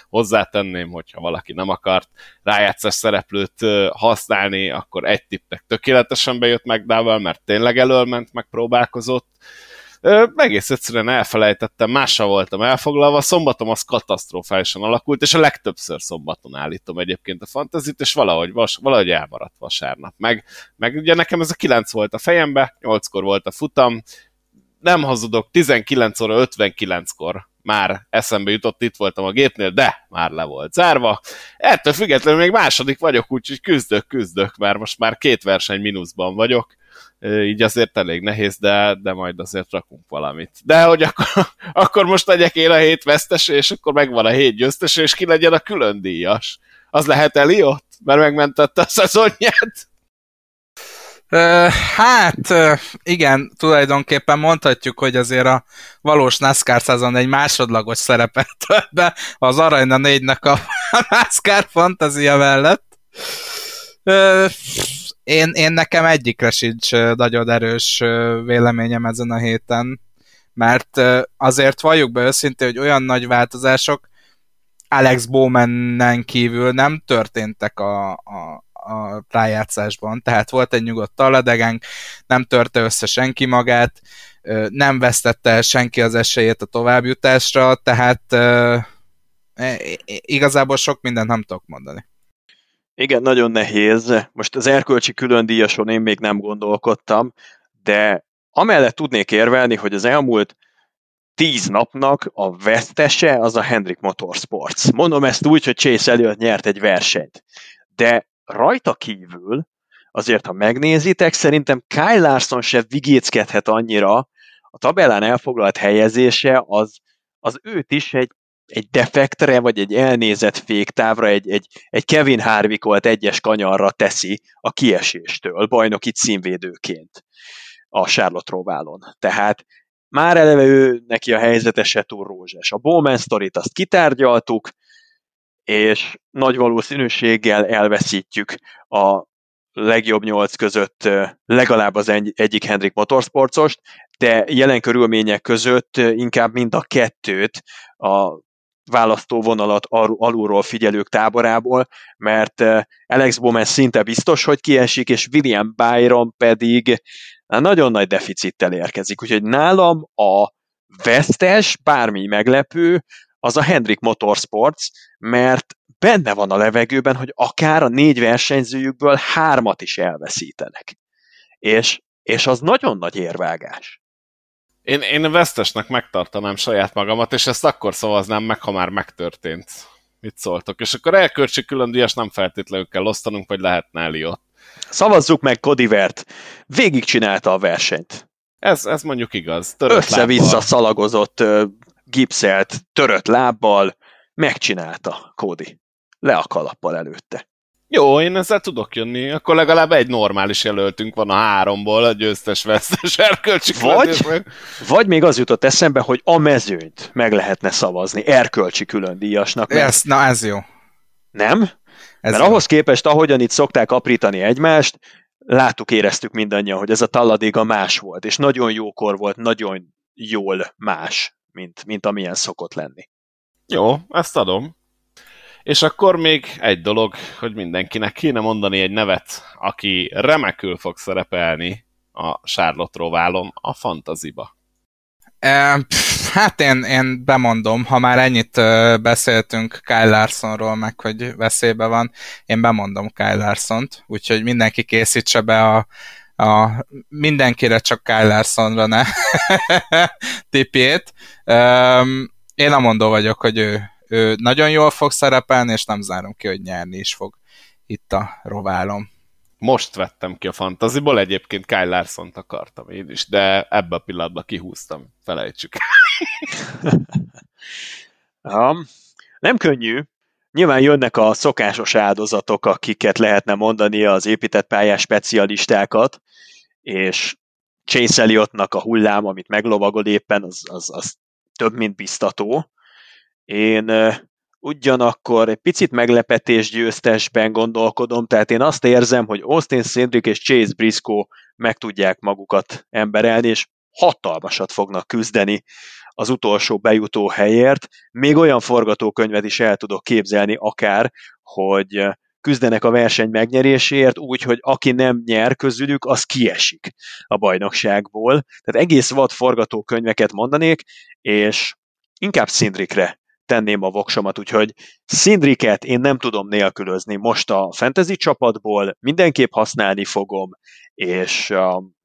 hozzátenném, hogyha valaki nem akart rájátszás szereplőt használni, akkor egy tippek tökéletesen bejött McDowell, mert tényleg elölment, megpróbálkozott egész egyszerűen elfelejtettem, mással voltam elfoglalva, szombatom az katasztrofálisan alakult, és a legtöbbször szombaton állítom egyébként a fantazit, és valahogy, vas, valahogy elmaradt vasárnap. Meg, meg ugye nekem ez a 9 volt a fejembe, 8-kor volt a futam, nem hazudok, 19 óra 59-kor már eszembe jutott, itt voltam a gépnél, de már le volt zárva. Ettől függetlenül még második vagyok, úgyhogy küzdök, küzdök, mert most már két verseny mínuszban vagyok így azért elég nehéz, de, de majd azért rakunk valamit. De hogy akkor, akkor most legyek én a hét vesztes, és akkor megvan a hét győztes, és ki legyen a külön díjas. Az lehet Eliott? Mert megmentette a szezonját? Hát igen, tulajdonképpen mondhatjuk, hogy azért a valós NASCAR szezon egy másodlagos szerepet tölt be az Arena 4-nek a NASCAR fantázia mellett én, én nekem egyikre sincs nagyon erős véleményem ezen a héten, mert azért valljuk be őszintén, hogy olyan nagy változások Alex Bowmannen kívül nem történtek a, a, a rájátszásban, tehát volt egy nyugodt taladegánk, nem törte össze senki magát, nem vesztette senki az esélyét a továbbjutásra, tehát igazából sok mindent nem tudok mondani. Igen, nagyon nehéz. Most az erkölcsi külön díjason én még nem gondolkodtam, de amellett tudnék érvelni, hogy az elmúlt tíz napnak a vesztese az a Hendrik Motorsports. Mondom ezt úgy, hogy Chase Elliott nyert egy versenyt. De rajta kívül, azért ha megnézitek, szerintem Kyle Larson se vigéckedhet annyira, a tabellán elfoglalt helyezése az, az őt is egy egy defektre, vagy egy elnézett féktávra, egy, egy, egy Kevin Harvickolt egyes kanyarra teszi a kieséstől, bajnoki címvédőként a Charlotte Roválon. Tehát már eleve ő neki a helyzete se túl rózsás. A Bowman sztorit azt kitárgyaltuk, és nagy valószínűséggel elveszítjük a legjobb nyolc között legalább az egyik Hendrik Motorsportost, de jelen körülmények között inkább mind a kettőt a választóvonalat alulról figyelők táborából, mert Alex Bowman szinte biztos, hogy kiesik, és William Byron pedig nagyon nagy deficittel érkezik. Úgyhogy nálam a vesztes, bármi meglepő, az a Hendrik Motorsports, mert benne van a levegőben, hogy akár a négy versenyzőjükből hármat is elveszítenek. És, és az nagyon nagy érvágás. Én, én vesztesnek megtartanám saját magamat, és ezt akkor szavaznám meg, ha már megtörtént. Mit szóltok? És akkor elköltsi külön díjas nem feltétlenül kell osztanunk, vagy lehetne Eliott. Szavazzuk meg Kodivert. Végig csinálta a versenyt. Ez, ez mondjuk igaz. Össze-vissza szalagozott, gipszelt, törött lábbal, megcsinálta Kódi. Le a kalappal előtte. Jó, én ezzel tudok jönni. Akkor legalább egy normális jelöltünk van a háromból, a győztes vesztes erkölcsi vagy, vagy még az jutott eszembe, hogy a mezőnyt meg lehetne szavazni erkölcsi külön díjasnak. Mert... Ez, na ez jó. Nem? Ez Mert jó. ahhoz képest, ahogyan itt szokták aprítani egymást, láttuk, éreztük mindannyian, hogy ez a talladéga más volt, és nagyon jókor volt, nagyon jól más, mint, mint amilyen szokott lenni. Jó, ezt adom. És akkor még egy dolog, hogy mindenkinek kéne mondani egy nevet, aki remekül fog szerepelni a Charlotte roválom a fantaziba. Hát én, én bemondom, ha már ennyit beszéltünk Kyle Larsonról, meg hogy veszélybe van, én bemondom Kyle Larson-t, úgyhogy mindenki készítse be a, a mindenkire csak Kyle Larsonra ne tipjét. Én a mondó vagyok, hogy ő, ő nagyon jól fog szerepelni, és nem zárom ki, hogy nyerni is fog itt a roválom. Most vettem ki a fantaziból, egyébként Kyle larson akartam én is, de ebbe a pillanatban kihúztam, felejtsük. um, nem könnyű. Nyilván jönnek a szokásos áldozatok, akiket lehetne mondani az épített pályás specialistákat, és Chase Elliottnak a hullám, amit meglovagol éppen, az, az, az több, mint biztató. Én ugyanakkor egy picit meglepetés győztesben gondolkodom, tehát én azt érzem, hogy Austin Cindric és Chase Briscoe meg tudják magukat emberelni, és hatalmasat fognak küzdeni az utolsó bejutó helyért. Még olyan forgatókönyvet is el tudok képzelni akár, hogy küzdenek a verseny megnyeréséért, úgy, hogy aki nem nyer közülük, az kiesik a bajnokságból. Tehát egész vad forgatókönyveket mondanék, és inkább Szindrikre tenném a voksomat, úgyhogy Szindriket én nem tudom nélkülözni most a fantasy csapatból, mindenképp használni fogom, és,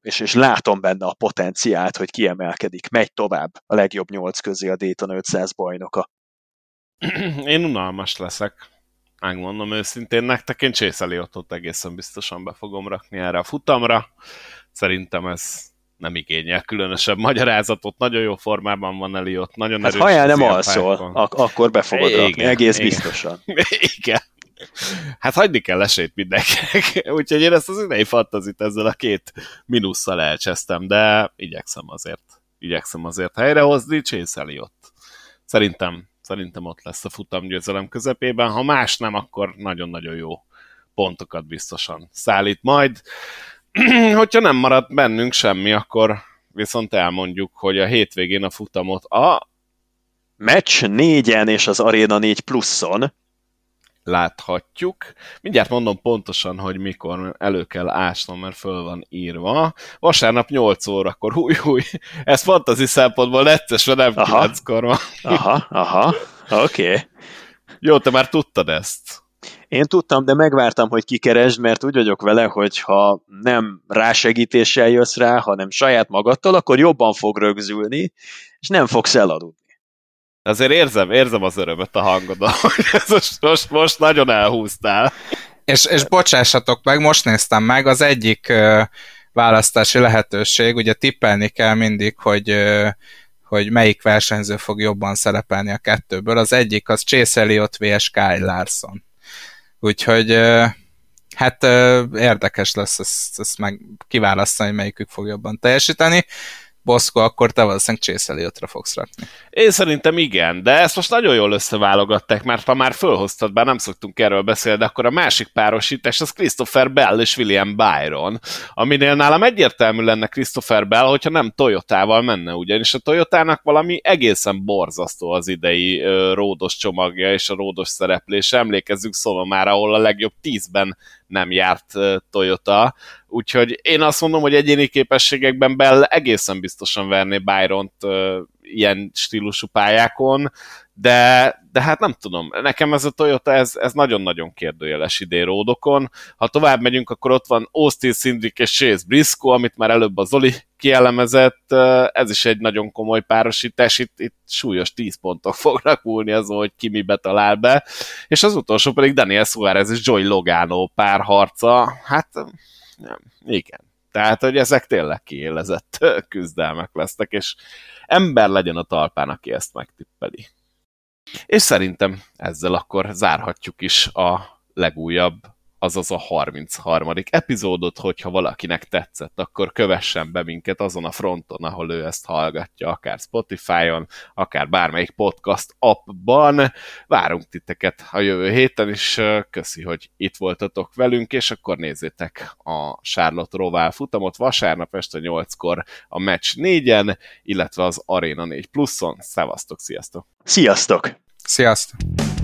és, és látom benne a potenciált, hogy kiemelkedik, megy tovább a legjobb nyolc közé a Dayton 500 bajnoka. Én unalmas leszek. Megmondom őszintén nektek, én Chase ott egészen biztosan be fogom rakni erre a futamra. Szerintem ez nem igényel különösebb magyarázatot, nagyon jó formában van Eliott, nagyon hát, erős. Ha nem alszol, ak- akkor be fogod igen, rakni, egész igen. biztosan. igen. Hát hagyni kell esélyt mindenkinek. Úgyhogy én ezt az idei fantazit ezzel a két minusszal elcsesztem, de igyekszem azért, igyekszem azért helyrehozni, Chase Eliott. Szerintem, szerintem ott lesz a futamgyőzelem közepében. Ha más nem, akkor nagyon-nagyon jó pontokat biztosan szállít majd. hogyha nem marad bennünk semmi, akkor viszont elmondjuk, hogy a hétvégén a futamot a meccs négyen és az Arena 4 pluszon láthatjuk. Mindjárt mondom pontosan, hogy mikor elő kell ásnom, mert föl van írva. Vasárnap 8 órakor, húj, húj, ez fantazi szempontból neccesre nem aha. 9-kor van. aha, aha, oké. Okay. Jó, te már tudtad ezt. Én tudtam, de megvártam, hogy kikeresd, mert úgy vagyok vele, hogy ha nem rásegítéssel jössz rá, hanem saját magadtól, akkor jobban fog rögzülni, és nem fogsz eladni. Azért érzem, érzem az örömöt a hangodon, hogy ez most, most, most nagyon elhúztál. És, és bocsássatok meg, most néztem meg, az egyik ö, választási lehetőség, ugye tippelni kell mindig, hogy ö, hogy melyik versenyző fog jobban szerepelni a kettőből. Az egyik az Chase Elliott vs. Kyle Larson. Úgyhogy hát érdekes lesz ezt, ezt meg kiválasztani, melyikük fog jobban teljesíteni. Boszko, akkor te valószínűleg Chase Elliotra fogsz rakni. Én szerintem igen, de ezt most nagyon jól összeválogatták, mert ha már fölhoztad, bár nem szoktunk erről beszélni, de akkor a másik párosítás az Christopher Bell és William Byron, aminél nálam egyértelmű lenne Christopher Bell, hogyha nem Toyotával menne, ugyanis a Toyotának valami egészen borzasztó az idei ródos csomagja és a ródos szereplése. Emlékezzünk szóval már, ahol a legjobb tízben nem járt Toyota, úgyhogy én azt mondom, hogy egyéni képességekben Bell egészen biztosan verné Byron-t ilyen stílusú pályákon, de, de hát nem tudom, nekem ez a Toyota, ez, ez nagyon-nagyon kérdőjeles idén ródokon. Ha tovább megyünk, akkor ott van Austin Cindric és Chase Briscoe, amit már előbb a Zoli kielemezett, ez is egy nagyon komoly párosítás, itt, itt súlyos 10 pontok fognak múlni azon, hogy ki mibe talál be, és az utolsó pedig Daniel Suarez és Joy Logano párharca, hát nem, igen. Tehát, hogy ezek tényleg kiélezett küzdelmek lesznek, és ember legyen a talpán, aki ezt megtippeli. És szerintem ezzel akkor zárhatjuk is a legújabb azaz a 33. epizódot, hogyha valakinek tetszett, akkor kövessen be minket azon a fronton, ahol ő ezt hallgatja, akár Spotify-on, akár bármelyik podcast appban. Várunk titeket a jövő héten is, köszi, hogy itt voltatok velünk, és akkor nézzétek a Charlotte Rovál futamot vasárnap este 8-kor a Match 4-en, illetve az Arena 4 pluszon. Szevasztok, sziasztok! Sziasztok! Sziasztok!